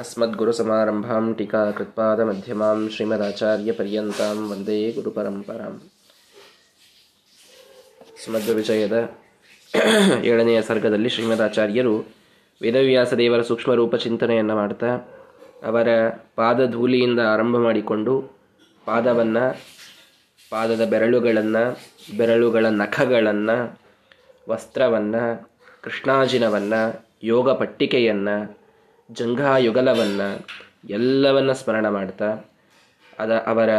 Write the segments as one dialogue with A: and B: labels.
A: अस्मद्गुरुसमारम्भां टीकाकृत्पादमध्यमां ಶ್ರೀಮದಾಚಾರ್ಯಪರ್ಯಂತಾಂ ವಂದೇ ಗುರುಪರಂಪರಾಂ ಸುಮಧ್ವ ಏಳನೆಯ ಸರ್ಗದಲ್ಲಿ ಶ್ರೀಮದಾಚಾರ್ಯರು ವೇದವ್ಯಾಸ ದೇವರ ಸೂಕ್ಷ್ಮ ರೂಪ ಚಿಂತನೆಯನ್ನು ಮಾಡ್ತಾ ಅವರ ಪಾದಧೂಲಿಯಿಂದ ಆರಂಭ ಮಾಡಿಕೊಂಡು ಪಾದವನ್ನು ಪಾದದ ಬೆರಳುಗಳನ್ನು ಬೆರಳುಗಳ ನಖಗಳನ್ನು ವಸ್ತ್ರವನ್ನು ಕೃಷ್ಣಾಜಿನವನ್ನು ಯೋಗ ಪಟ್ಟಿಕೆಯನ್ನು ಜಂಘಾಯುಗಲವನ್ನು ಎಲ್ಲವನ್ನ ಸ್ಮರಣ ಮಾಡ್ತಾ, ಅದ ಅವರ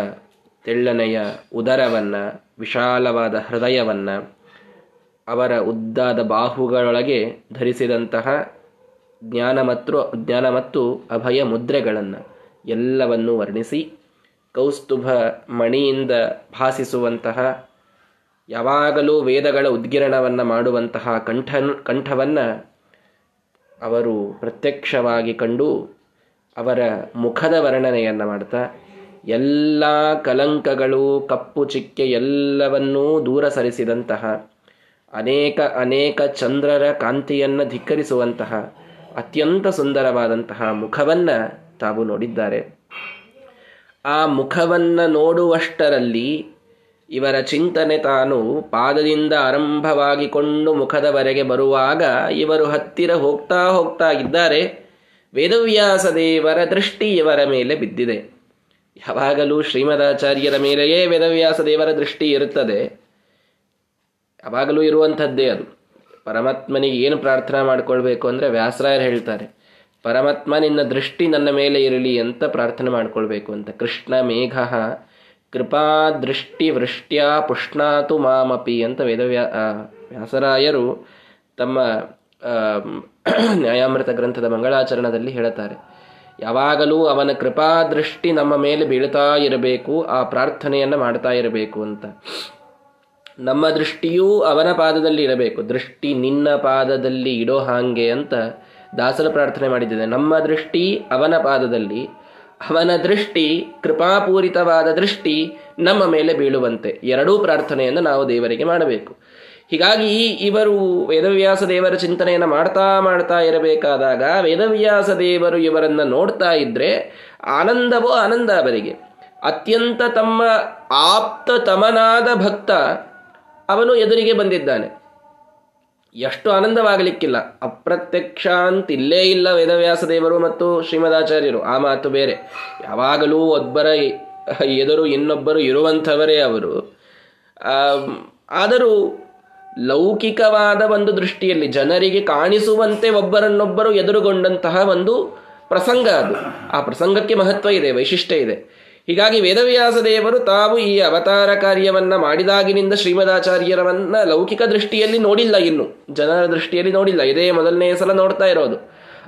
A: ತೆಳ್ಳನೆಯ ಉದರವನ್ನು, ವಿಶಾಲವಾದ ಹೃದಯವನ್ನು, ಅವರ ಉದ್ದಾದ ಬಾಹುಗಳೊಳಗೆ ಧರಿಸಿದಂತಹ ಜ್ಞಾನ ಮತ್ತು ಜ್ಞಾನ ಮತ್ತು ಅಭಯ ಮುದ್ರೆಗಳನ್ನು ಎಲ್ಲವನ್ನು ವರ್ಣಿಸಿ, ಕೌಸ್ತುಭ ಮಣಿಯಿಂದ ಭಾಸಿಸುವಂತಹ, ಯಾವಾಗಲೂ ವೇದಗಳ ಉದ್ಗಿರಣವನ್ನು ಮಾಡುವಂತಹ ಕಂಠ ಕಂಠವನ್ನು ಅವರು ಪ್ರತ್ಯಕ್ಷವಾಗಿ ಕಂಡು ಅವರ ಮುಖದ ವರ್ಣನೆಯನ್ನು ಮಾಡ್ತಾ, ಎಲ್ಲ ಕಲಂಕಗಳು, ಕಪ್ಪು ಚಿಕ್ಕೆ ಎಲ್ಲವನ್ನೂ ದೂರ ಸರಿಸಿದಂತಹ, ಅನೇಕ ಅನೇಕ ಚಂದ್ರರ ಕಾಂತಿಯನ್ನು ಧಿಕ್ಕರಿಸುವಂತಹ, ಅತ್ಯಂತ ಸುಂದರವಾದಂತಹ ಮುಖವನ್ನು ತಾವು ನೋಡಿದ್ದಾರೆ. ಆ ಮುಖವನ್ನು ನೋಡುವಷ್ಟರಲ್ಲಿ ಇವರ ಚಿಂತನೆ ತಾನು ಪಾದದಿಂದ ಆರಂಭವಾಗಿಕೊಂಡು ಮುಖದವರೆಗೆ ಬರುವಾಗ ಇವರು ಹತ್ತಿರ ಹೋಗ್ತಾ ಹೋಗ್ತಾ ಇದ್ದಾರೆ. ವೇದವ್ಯಾಸ ದೇವರ ದೃಷ್ಟಿ ಇವರ ಮೇಲೆ ಬಿದ್ದಿದೆ. ಯಾವಾಗಲೂ ಶ್ರೀಮದಾಚಾರ್ಯರ ಮೇಲೆಯೇ ವೇದವ್ಯಾಸ ದೇವರ ದೃಷ್ಟಿ ಇರುತ್ತದೆ. ಯಾವಾಗಲೂ ಇರುವಂಥದ್ದೇ ಅದು. ಪರಮಾತ್ಮನಿಗೆ ಏನು ಪ್ರಾರ್ಥನಾ ಮಾಡ್ಕೊಳ್ಬೇಕು ಅಂದರೆ ವ್ಯಾಸರಾಯರು ಹೇಳ್ತಾರೆ, ಪರಮಾತ್ಮ ನಿನ್ನ ದೃಷ್ಟಿ ನನ್ನ ಮೇಲೆ ಇರಲಿ ಅಂತ ಪ್ರಾರ್ಥನೆ ಮಾಡ್ಕೊಳ್ಬೇಕು ಅಂತ. ಕೃಷ್ಣ ಮೇಘ ಕೃಪಾ ದೃಷ್ಟಿ ವೃಷ್ಟ್ಯ ಪುಷ್ಣಾತು ಮಾಮಪಿ ಅಂತ ವೇದವ್ಯಾ ವ್ಯಾಸರಾಯರು ತಮ್ಮ ನ್ಯಾಯಾಮೃತ ಗ್ರಂಥದ ಮಂಗಳಾಚರಣದಲ್ಲಿ ಹೇಳುತ್ತಾರೆ. ಯಾವಾಗಲೂ ಅವನ ಕೃಪಾ ದೃಷ್ಟಿ ನಮ್ಮ ಮೇಲೆ ಬೀಳ್ತಾ ಇರಬೇಕು, ಆ ಪ್ರಾರ್ಥನೆಯನ್ನು ಮಾಡ್ತಾ ಇರಬೇಕು ಅಂತ. ನಮ್ಮ ದೃಷ್ಟಿಯೂ ಅವನ ಪಾದದಲ್ಲಿ ಇರಬೇಕು. ದೃಷ್ಟಿ ನಿನ್ನ ಪಾದದಲ್ಲಿ ಇಡೋ ಹಾಗೆ ಅಂತ ದಾಸರ ಪ್ರಾರ್ಥನೆ ಮಾಡಿದ್ದೇನೆ. ನಮ್ಮ ದೃಷ್ಟಿ ಅವನ ಪಾದದಲ್ಲಿ ಅವನ ದೃಷ್ಟಿ, ಕೃಪಾಪೂರಿತವಾದ ದೃಷ್ಟಿ ನಮ್ಮ ಮೇಲೆ ಬೀಳುವಂತೆ. ಎರಡೂ ಪ್ರಾರ್ಥನೆಯನ್ನು ನಾವು ದೇವರಿಗೆ ಮಾಡಬೇಕು. ಹೀಗಾಗಿ ಇವರು ವೇದವ್ಯಾಸ ದೇವರ ಚಿಂತನೆಯನ್ನು ಮಾಡ್ತಾ ಮಾಡ್ತಾ ಇರಬೇಕಾದಾಗ ವೇದವ್ಯಾಸ ದೇವರು ಇವರನ್ನು ನೋಡ್ತಾ ಇದ್ರೆ ಆನಂದವೋ ಆನಂದ ಅವರಿಗೆ. ಅತ್ಯಂತ ತಮ್ಮ ಆಪ್ತ ತಮನಾದ ಭಕ್ತ ಅವನು ಎದುರಿಗೆ ಬಂದಿದ್ದಾನೆ. ಎಷ್ಟು ಆನಂದವಾಗಲಿಕ್ಕಿಲ್ಲ. ಅಪ್ರತ್ಯಕ್ಷ ಅಂತ ಇಲ್ಲೇ ಇಲ್ಲ ವೇದವ್ಯಾಸ ದೇವರು ಮತ್ತು ಶ್ರೀಮದಾಚಾರ್ಯರು. ಆ ಮಾತು ಬೇರೆ. ಯಾವಾಗಲೂ ಒಬ್ಬರ ಎದುರು ಇನ್ನೊಬ್ಬರು ಇರುವಂಥವರೇ ಅವರು. ಆದರೂ ಲೌಕಿಕವಾದ ಒಂದು ದೃಷ್ಟಿಯಲ್ಲಿ ಜನರಿಗೆ ಕಾಣಿಸುವಂತೆ ಒಬ್ಬರನ್ನೊಬ್ಬರು ಎದುರುಗೊಂಡಂತಹ ಒಂದು ಪ್ರಸಂಗ ಅದು. ಆ ಪ್ರಸಂಗಕ್ಕೆ ಮಹತ್ವ ಇದೆ, ವೈಶಿಷ್ಟ್ಯ ಇದೆ. ಹೀಗಾಗಿ ವೇದವ್ಯಾಸ ದೇವರು ತಾವು ಈ ಅವತಾರ ಕಾರ್ಯವನ್ನ ಮಾಡಿದಾಗಿನಿಂದ ಶ್ರೀಮದಾಚಾರ್ಯರವನ್ನ ಲೌಕಿಕ ದೃಷ್ಟಿಯಲ್ಲಿ ನೋಡಿಲ್ಲ ಇನ್ನು. ಜನರ ದೃಷ್ಟಿಯಲ್ಲಿ ನೋಡಿಲ್ಲ. ಇದೇ ಮೊದಲನೇ ಸಲ ನೋಡ್ತಾ ಇರೋದು.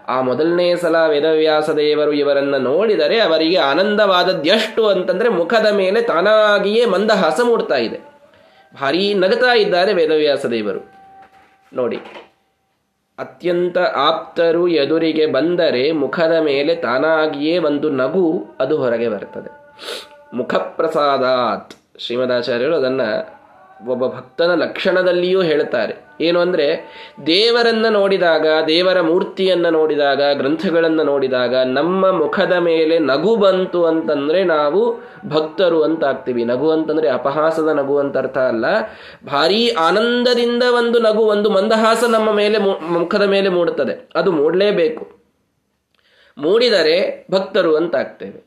A: ಆ ಮೊದಲನೇ ಸಲ ವೇದವ್ಯಾಸ ದೇವರು ಇವರನ್ನ ನೋಡಿದರೆ ಅವರಿಗೆ ಆನಂದವಾದದ್ದೆಷ್ಟು ಅಂತಂದ್ರೆ ಮುಖದ ಮೇಲೆ ತಾನಾಗಿಯೇ ಮಂದಹಾಸ ಮೂಡ್ತಾ ಇದೆ. ಭಾರೀ ನಗತಾ ಇದ್ದಾರೆ ವೇದವ್ಯಾಸ ದೇವರು ನೋಡಿ, ಅತ್ಯಂತ ಆಪ್ತರು ಎದುರಿಗೆ ಬಂದರೆ ಮುಖದ ಮೇಲೆ ತಾನಾಗಿಯೇ ಒಂದು ನಗು ಅದು ಹೊರಗೆ ಬರ್ತದೆ. ಮುಖಪ್ರಸಾದಾತ್ ಶ್ರೀಮದಾಚಾರ್ಯರು ಅದನ್ನು ಒಬ್ಬ ಭಕ್ತನ ಲಕ್ಷಣದಲ್ಲಿಯೂ ಹೇಳುತ್ತಾರೆ ಏನು ಅಂದರೆ, ದೇವರನ್ನು ನೋಡಿದಾಗ, ದೇವರ ಮೂರ್ತಿಯನ್ನು ನೋಡಿದಾಗ, ಗ್ರಂಥಗಳನ್ನು ನೋಡಿದಾಗ, ನಮ್ಮ ಮುಖದ ಮೇಲೆ ನಗು ಬಂತು ಅಂತಂದರೆ ನಾವು ಭಕ್ತರು ಅಂತ ಆಗ್ತೀವಿ ನಗು ಅಂತಂದರೆ ಅಪಹಾಸದ ನಗು ಅಂತ ಅರ್ಥ ಅಲ್ಲ. ಭಾರೀ ಆನಂದದಿಂದ ಒಂದು ನಗು, ಒಂದು ಮಂದಹಾಸ ನಮ್ಮ ಮೇಲೆ ಮುಖದ ಮೇಲೆ ಮೂಡುತ್ತದೆ. ಅದು ಮೂಡಲೇಬೇಕು. ಮೂಡಿದರೆ ಭಕ್ತರು ಅಂತ ಆಗ್ತೇವೆ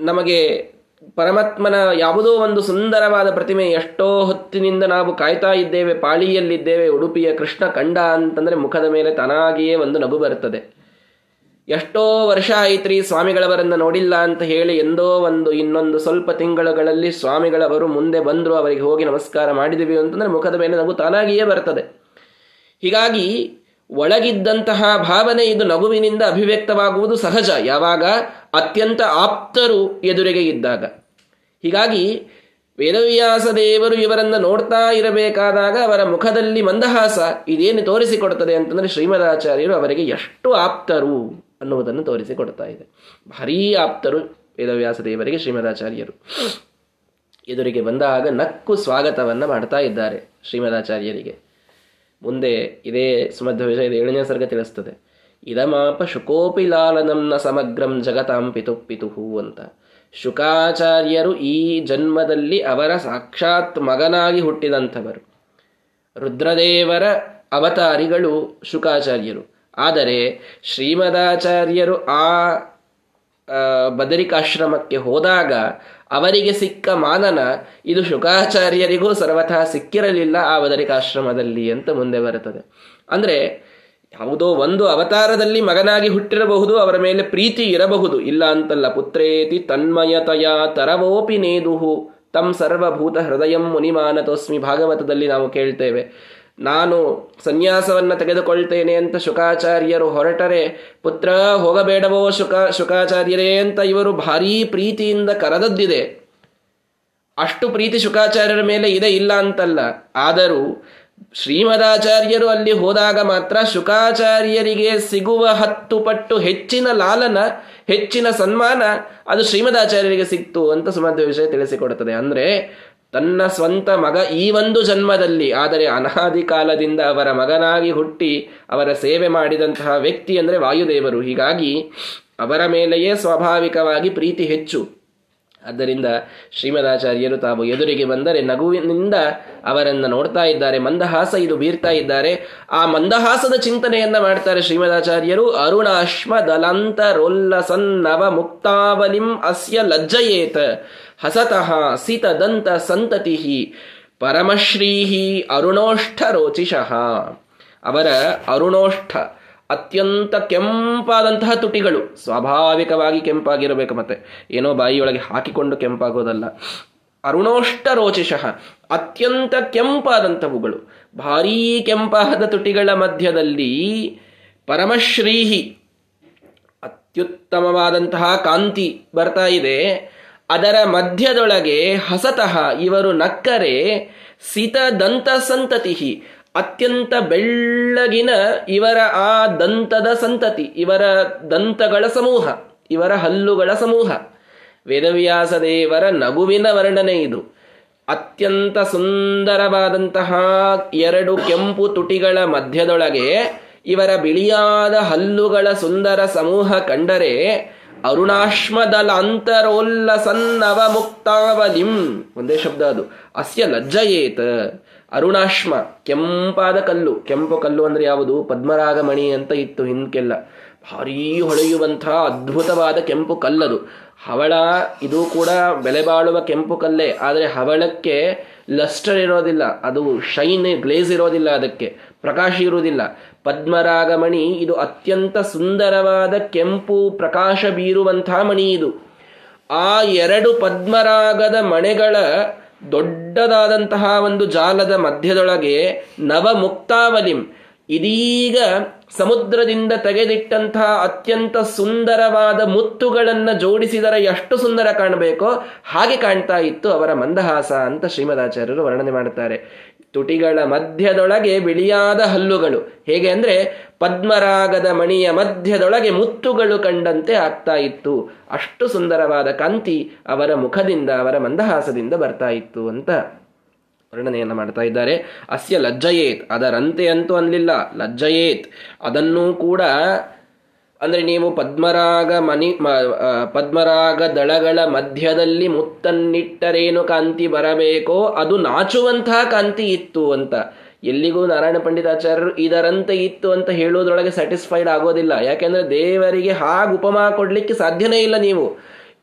A: ನಮಗೆ ಪರಮಾತ್ಮನ ಯಾವುದೋ ಒಂದು ಸುಂದರವಾದ ಪ್ರತಿಮೆ ಎಷ್ಟೋ ಹೊತ್ತಿನಿಂದ ನಾವು ಕಾಯ್ತಾ ಇದ್ದೇವೆ, ಪಾಳಿಯಲ್ಲಿದ್ದೇವೆ, ಉಡುಪಿಯ ಕೃಷ್ಣ ಕಂಡ ಅಂತಂದರೆ ಮುಖದ ಮೇಲೆ ತನಾಗಿಯೇ ಒಂದು ನಗು ಬರುತ್ತದೆ. ಎಷ್ಟೋ ವರ್ಷ ಆಯ್ತ್ರಿ ಸ್ವಾಮಿಗಳವರನ್ನ ನೋಡಿಲ್ಲ ಅಂತ ಹೇಳಿ ಎಂದೋ ಒಂದು ಇನ್ನೊಂದು ಸ್ವಲ್ಪ ತಿಂಗಳುಗಳಲ್ಲಿ ಸ್ವಾಮಿಗಳವರು ಮುಂದೆ ಬಂದರು, ಅವರಿಗೆ ಹೋಗಿ ನಮಸ್ಕಾರ ಮಾಡಿದಿವಿ ಅಂತಂದರೆ ಮುಖದ ಮೇಲೆ ನಗು ತಾನಾಗಿಯೇ ಬರ್ತದೆ. ಹೀಗಾಗಿ ಒಳಗಿದ್ದಂತಹ ಭಾವನೆ ಇದು ನಗುವಿನಿಂದ ಅಭಿವ್ಯಕ್ತವಾಗುವುದು ಸಹಜ. ಯಾವಾಗ? ಅತ್ಯಂತ ಆಪ್ತರು ಎದುರಿಗೆ ಇದ್ದಾಗ. ಹೀಗಾಗಿ ವೇದವ್ಯಾಸ ದೇವರು ಇವರನ್ನ ನೋಡ್ತಾ ಇರಬೇಕಾದಾಗ ಅವರ ಮುಖದಲ್ಲಿ ಮಂದಹಾಸ ಇದೇನು ತೋರಿಸಿಕೊಡ್ತದೆ ಅಂತಂದ್ರೆ ಶ್ರೀಮದಾಚಾರ್ಯರು ಅವರಿಗೆ ಎಷ್ಟು ಆಪ್ತರು ಅನ್ನುವುದನ್ನು ತೋರಿಸಿಕೊಡ್ತಾ ಇದೆ. ಭಾರೀ ಆಪ್ತರು ವೇದವ್ಯಾಸ ದೇವರಿಗೆ ಶ್ರೀಮದಾಚಾರ್ಯರು. ಎದುರಿಗೆ ಬಂದಾಗ ನಕ್ಕು ಸ್ವಾಗತವನ್ನು ಮಾಡ್ತಾ ಇದ್ದಾರೆ ಶ್ರೀಮದಾಚಾರ್ಯರಿಗೆ. ಮುಂದೆ ಇದೇ ಸುಮಧ್ಯ ವಿಷಯದ ಏಳನೇ ಸರ್ಗ ತಿಳಿಸ್ತದೆ. ಇದಮಾಪ ಶುಕೋಪಿ ಲಾಲನಂನ ಸಮಗ್ರಂ ಜಗತಾಂ ಪಿತು ಪಿತುಹು ಅಂತ. ಶುಕಾಚಾರ್ಯರು ಈ ಜನ್ಮದಲ್ಲಿ ಅವರ ಸಾಕ್ಷಾತ್ ಮಗನಾಗಿ ಹುಟ್ಟಿದಂಥವರು. ರುದ್ರದೇವರ ಅವತಾರಿಗಳು ಶುಕಾಚಾರ್ಯರು. ಆದರೆ ಶ್ರೀಮದಾಚಾರ್ಯರು ಆ, ಬದರಿಕಾಶ್ರಮಕ್ಕೆ ಹೋದಾಗ ಅವರಿಗೆ ಸಿಕ್ಕ ಮಾನನ ಇದು ಶುಕಾಚಾರ್ಯರಿಗೂ ಸರ್ವಥಾ ಸಿಕ್ಕಿರಲಿಲ್ಲ ಆ ಬದರಿಕಾಶ್ರಮದಲ್ಲಿ ಅಂತ ಮುಂದೆ ಬರುತ್ತದೆ. ಅಂದರೆ ಯಾವುದೋ ಒಂದು ಅವತಾರದಲ್ಲಿ ಮಗನಾಗಿ ಹುಟ್ಟಿರಬಹುದು, ಅವರ ಮೇಲೆ ಪ್ರೀತಿ ಇರಬಹುದು. ಇಲ್ಲ ಅಂತಲ್ಲ, ಪುತ್ರೇತಿ ತನ್ಮಯತಯ ತರವೋಪಿ ನೇದುಹು. ತಂ ಸರ್ವಭೂತ ಹೃದಯಂ ಮುನಿಮಾನತೋಸ್ಮಿ. ಭಾಗವತದಲ್ಲಿ ನಾವು ಕೇಳ್ತೇವೆ ನಾನು ಸನ್ಯಾಸವನ್ನ ತೆಗೆದುಕೊಳ್ತೇನೆ ಅಂತ ಶುಕಾಚಾರ್ಯರು ಹೊರಟರೆ, ಪುತ್ರ, ಹೋಗಬೇಡವೋ ಶುಕ, ಶುಕಾಚಾರ್ಯರೇ ಅಂತ ಇವರು ಭಾರೀ ಪ್ರೀತಿಯಿಂದ ಕರೆದದ್ದಿದೆ. ಅಷ್ಟು ಪ್ರೀತಿ ಶುಕಾಚಾರ್ಯರ ಮೇಲೆ ಇದೆ ಇಲ್ಲ ಅಂತಲ್ಲ. ಆದರೂ ಶ್ರೀಮದಾಚಾರ್ಯರು ಅಲ್ಲಿ ಹೋದಾಗ ಮಾತ್ರ ಶುಕಾಚಾರ್ಯರಿಗೆ ಸಿಗುವ ಹತ್ತು ಪಟ್ಟು ಹೆಚ್ಚಿನ ಲಾಲನ, ಹೆಚ್ಚಿನ ಸನ್ಮಾನ ಅದು ಶ್ರೀಮದಾಚಾರ್ಯರಿಗೆ ಸಿಕ್ತು ಅಂತ ಸುಮಧ್ವ ವಿಷಯ ತಿಳಿಸಿಕೊಡುತ್ತದೆ. ಅಂದ್ರೆ ತನ್ನ ಸ್ವಂತ ಮಗ ಈ ಒಂದು ಜನ್ಮದಲ್ಲಿ, ಆದರೆ ಅನಾದಿ ಕಾಲದಿಂದ ಅವರ ಮಗನಾಗಿ ಹುಟ್ಟಿ ಅವರ ಸೇವೆ ಮಾಡಿದಂತಹ ವ್ಯಕ್ತಿ ಅಂದರೆ ವಾಯುದೇವರು. ಹೀಗಾಗಿ ಅವರ ಮೇಲೆಯೇ ಸ್ವಾಭಾವಿಕವಾಗಿ ಪ್ರೀತಿ ಹೆಚ್ಚು. ಆದ್ದರಿಂದ ಶ್ರೀಮದಾಚಾರ್ಯರು ತಾವು ಎದುರಿಗೆ ಬಂದರೆ ನಗುವಿನಿಂದ ಅವರನ್ನು ನೋಡ್ತಾ ಇದ್ದಾರೆ, ಮಂದಹಾಸ ಇದು ಬೀರ್ತಾ ಇದ್ದಾರೆ. ಆ ಮಂದಹಾಸದ ಚಿಂತನೆಯನ್ನ ಮಾಡ್ತಾರೆ ಶ್ರೀಮದಾಚಾರ್ಯರು ಅರುಣಾಶ್ಮ ನವ ಮುಕ್ತಾವಲಿಂ ಅಸ್ಯ ಲಜ್ಜಯೇತ. ಹಸತಃ ಸಿತದಂತ ಸಂತತಿ ಪರಮಶ್ರೀಹಿ ಅರುಣೋಷ್ಠ ರೋಚಿಷಃ ಅವರ ಅರುಣೋಷ್ಠ ಅತ್ಯಂತ ಕೆಂಪಾದಂತಹ ತುಟಿಗಳು ಸ್ವಾಭಾವಿಕವಾಗಿ ಕೆಂಪಾಗಿರಬೇಕು ಮತ್ತೆ. ಏನೋ ಬಾಯಿಯೊಳಗೆ ಹಾಕಿಕೊಂಡು ಕೆಂಪಾಗೋದಲ್ಲ. ಅರುಣೋಷ್ಠ ರೋಚಿಷಃ ಅತ್ಯಂತ ಕೆಂಪಾದಂಥವುಗಳು. ಭಾರೀ ಕೆಂಪಾದ ತುಟಿಗಳ ಮಧ್ಯದಲ್ಲಿ ಪರಮಶ್ರೀಹಿ ಅತ್ಯುತ್ತಮವಾದಂತಹ ಕಾಂತಿ ಬರ್ತಾ ಇದೆ. ಅದರ ಮಧ್ಯದೊಳಗೆ ಹಸತಃ ಇವರು ನಕ್ಕರೆ ಸಿತದಂತ ಸಂತತಿ ಅತ್ಯಂತ ಬೆಳ್ಳಗಿನ ಇವರ ಆ ದಂತದ ಸಂತತಿ, ಇವರ ದಂತಗಳ ಸಮೂಹ, ಇವರ ಹಲ್ಲುಗಳ ಸಮೂಹ. ವೇದವ್ಯಾಸ ದೇವರ ನಗುವಿನ ವರ್ಣನೆ ಇದು. ಅತ್ಯಂತ ಸುಂದರವಾದಂತಹ ಎರಡು ಕೆಂಪು ತುಟಿಗಳ ಮಧ್ಯದೊಳಗೆ ಇವರ ಬಿಳಿಯಾದ ಹಲ್ಲುಗಳ ಸುಂದರ ಸಮೂಹ ಕಂಡರೆ ಅರುಣಾಶ್ಮದಲ ಅಂತರೋಲ್ಲಸನ್ನವ ಮುಕ್ತಾವಲಿಂ ಒಂದೇ ಶಬ್ದ ಅದು. ಅಸ್ಯ ಲಜ್ಜಯೇತ. ಅರುಣಾಶ್ಮ, ಕೆಂಪಾದ ಕಲ್ಲು. ಕೆಂಪು ಕಲ್ಲು ಅಂದ್ರೆ ಯಾವುದು? ಪದ್ಮರಾಗಮಣಿ ಅಂತ ಇತ್ತು ಹಿಂದ್ಕೆಲ್ಲ. ಭಾರೀ ಹೊಳೆಯುವಂತಹ ಅದ್ಭುತವಾದ ಕೆಂಪು ಕಲ್ಲದು. ಹವಳ, ಇದು ಕೂಡ ಬೆಲೆ ಬಾಳುವ ಕೆಂಪು ಕಲ್ಲೇ. ಆದರೆ ಹವಳಕ್ಕೆ ಲಸ್ಟರ್ ಇರೋದಿಲ್ಲ. ಅದು ಶೈನ್, ಗ್ಲೇಸ್ ಇರೋದಿಲ್ಲ ಅದಕ್ಕೆ. ಪ್ರಕಾಶ ಇರುವುದಿಲ್ಲ. ಪದ್ಮರಾಗಮಣಿ, ಇದು ಅತ್ಯಂತ ಸುಂದರವಾದ ಕೆಂಪು ಪ್ರಕಾಶ ಬೀರುವಂತಹ ಮಣಿ ಇದು. ಆ ಎರಡು ಪದ್ಮರಾಗದ ಮಣೆಗಳ ದೊಡ್ಡದಾದಂತಹ ಒಂದು ಜಾಲದ ಮಧ್ಯದೊಳಗೆ ನವಮುಕ್ತಾವಲಿಂ, ಇದೀಗ ಸಮುದ್ರದಿಂದ ತೆಗೆದಿಟ್ಟಂತಹ ಅತ್ಯಂತ ಸುಂದರವಾದ ಮುತ್ತುಗಳನ್ನು ಜೋಡಿಸಿದರೆ ಎಷ್ಟು ಸುಂದರ ಕಾಣಬೇಕೋ ಹಾಗೆ ಕಾಣ್ತಾ ಇತ್ತು ಅವರ ಮಂದಹಾಸ ಅಂತ ಶ್ರೀಮದಾಚಾರ್ಯರು ವರ್ಣನೆ ಮಾಡುತ್ತಾರೆ. ತುಟಿಗಳ ಮಧ್ಯದೊಳಗೆ ಬಿಳಿಯಾದ ಹಲ್ಲುಗಳು. ಹೇಗೆ ಅಂದ್ರೆ, ಪದ್ಮರಾಗದ ಮಣಿಯ ಮಧ್ಯದೊಳಗೆ ಮುತ್ತುಗಳು ಕಂಡಂತೆ ಆಗ್ತಾ ಇತ್ತು. ಅಷ್ಟು ಸುಂದರವಾದ ಕಾಂತಿ ಅವರ ಮುಖದಿಂದ, ಅವರ ಮಂದಹಾಸದಿಂದ ಬರ್ತಾ ಇತ್ತು ಅಂತ ವರ್ಣನೆಯನ್ನು ಮಾಡ್ತಾ ಇದ್ದಾರೆ. ಅಸ್ಯ ಲಜ್ಜಯೇತ್. ಅದರಂತೆ ಅಂತೂ ಅನ್ಲಿಲ್ಲ. ಲಜ್ಜಯೇತ್. ಅದನ್ನೂ ಕೂಡ ಅಂದ್ರೆ ನೀವು ಪದ್ಮರಾಗ ಮನಿ ಪದ್ಮರಾಗ ದಳಗಳ ಮಧ್ಯದಲ್ಲಿ ಮುತ್ತನ್ನಿಟ್ಟರೇನು ಕಾಂತಿ ಬರಬೇಕೋ ಅದು ನಾಚುವಂತಹ ಕಾಂತಿ ಇತ್ತು ಅಂತ. ಎಲ್ಲಿಗೂ ನಾರಾಯಣ ಪಂಡಿತಾಚಾರ್ಯರು ಇದರಂತೆ ಇತ್ತು ಅಂತ ಹೇಳೋದ್ರೊಳಗೆ ಸ್ಯಾಟಿಸ್ಫೈಡ್ ಆಗೋದಿಲ್ಲ. ಯಾಕೆಂದ್ರೆ ದೇವರಿಗೆ ಹಾಗೆ ಉಪಮಾ ಕೊಡ್ಲಿಕ್ಕೆ ಸಾಧ್ಯನೇ ಇಲ್ಲ ನೀವು.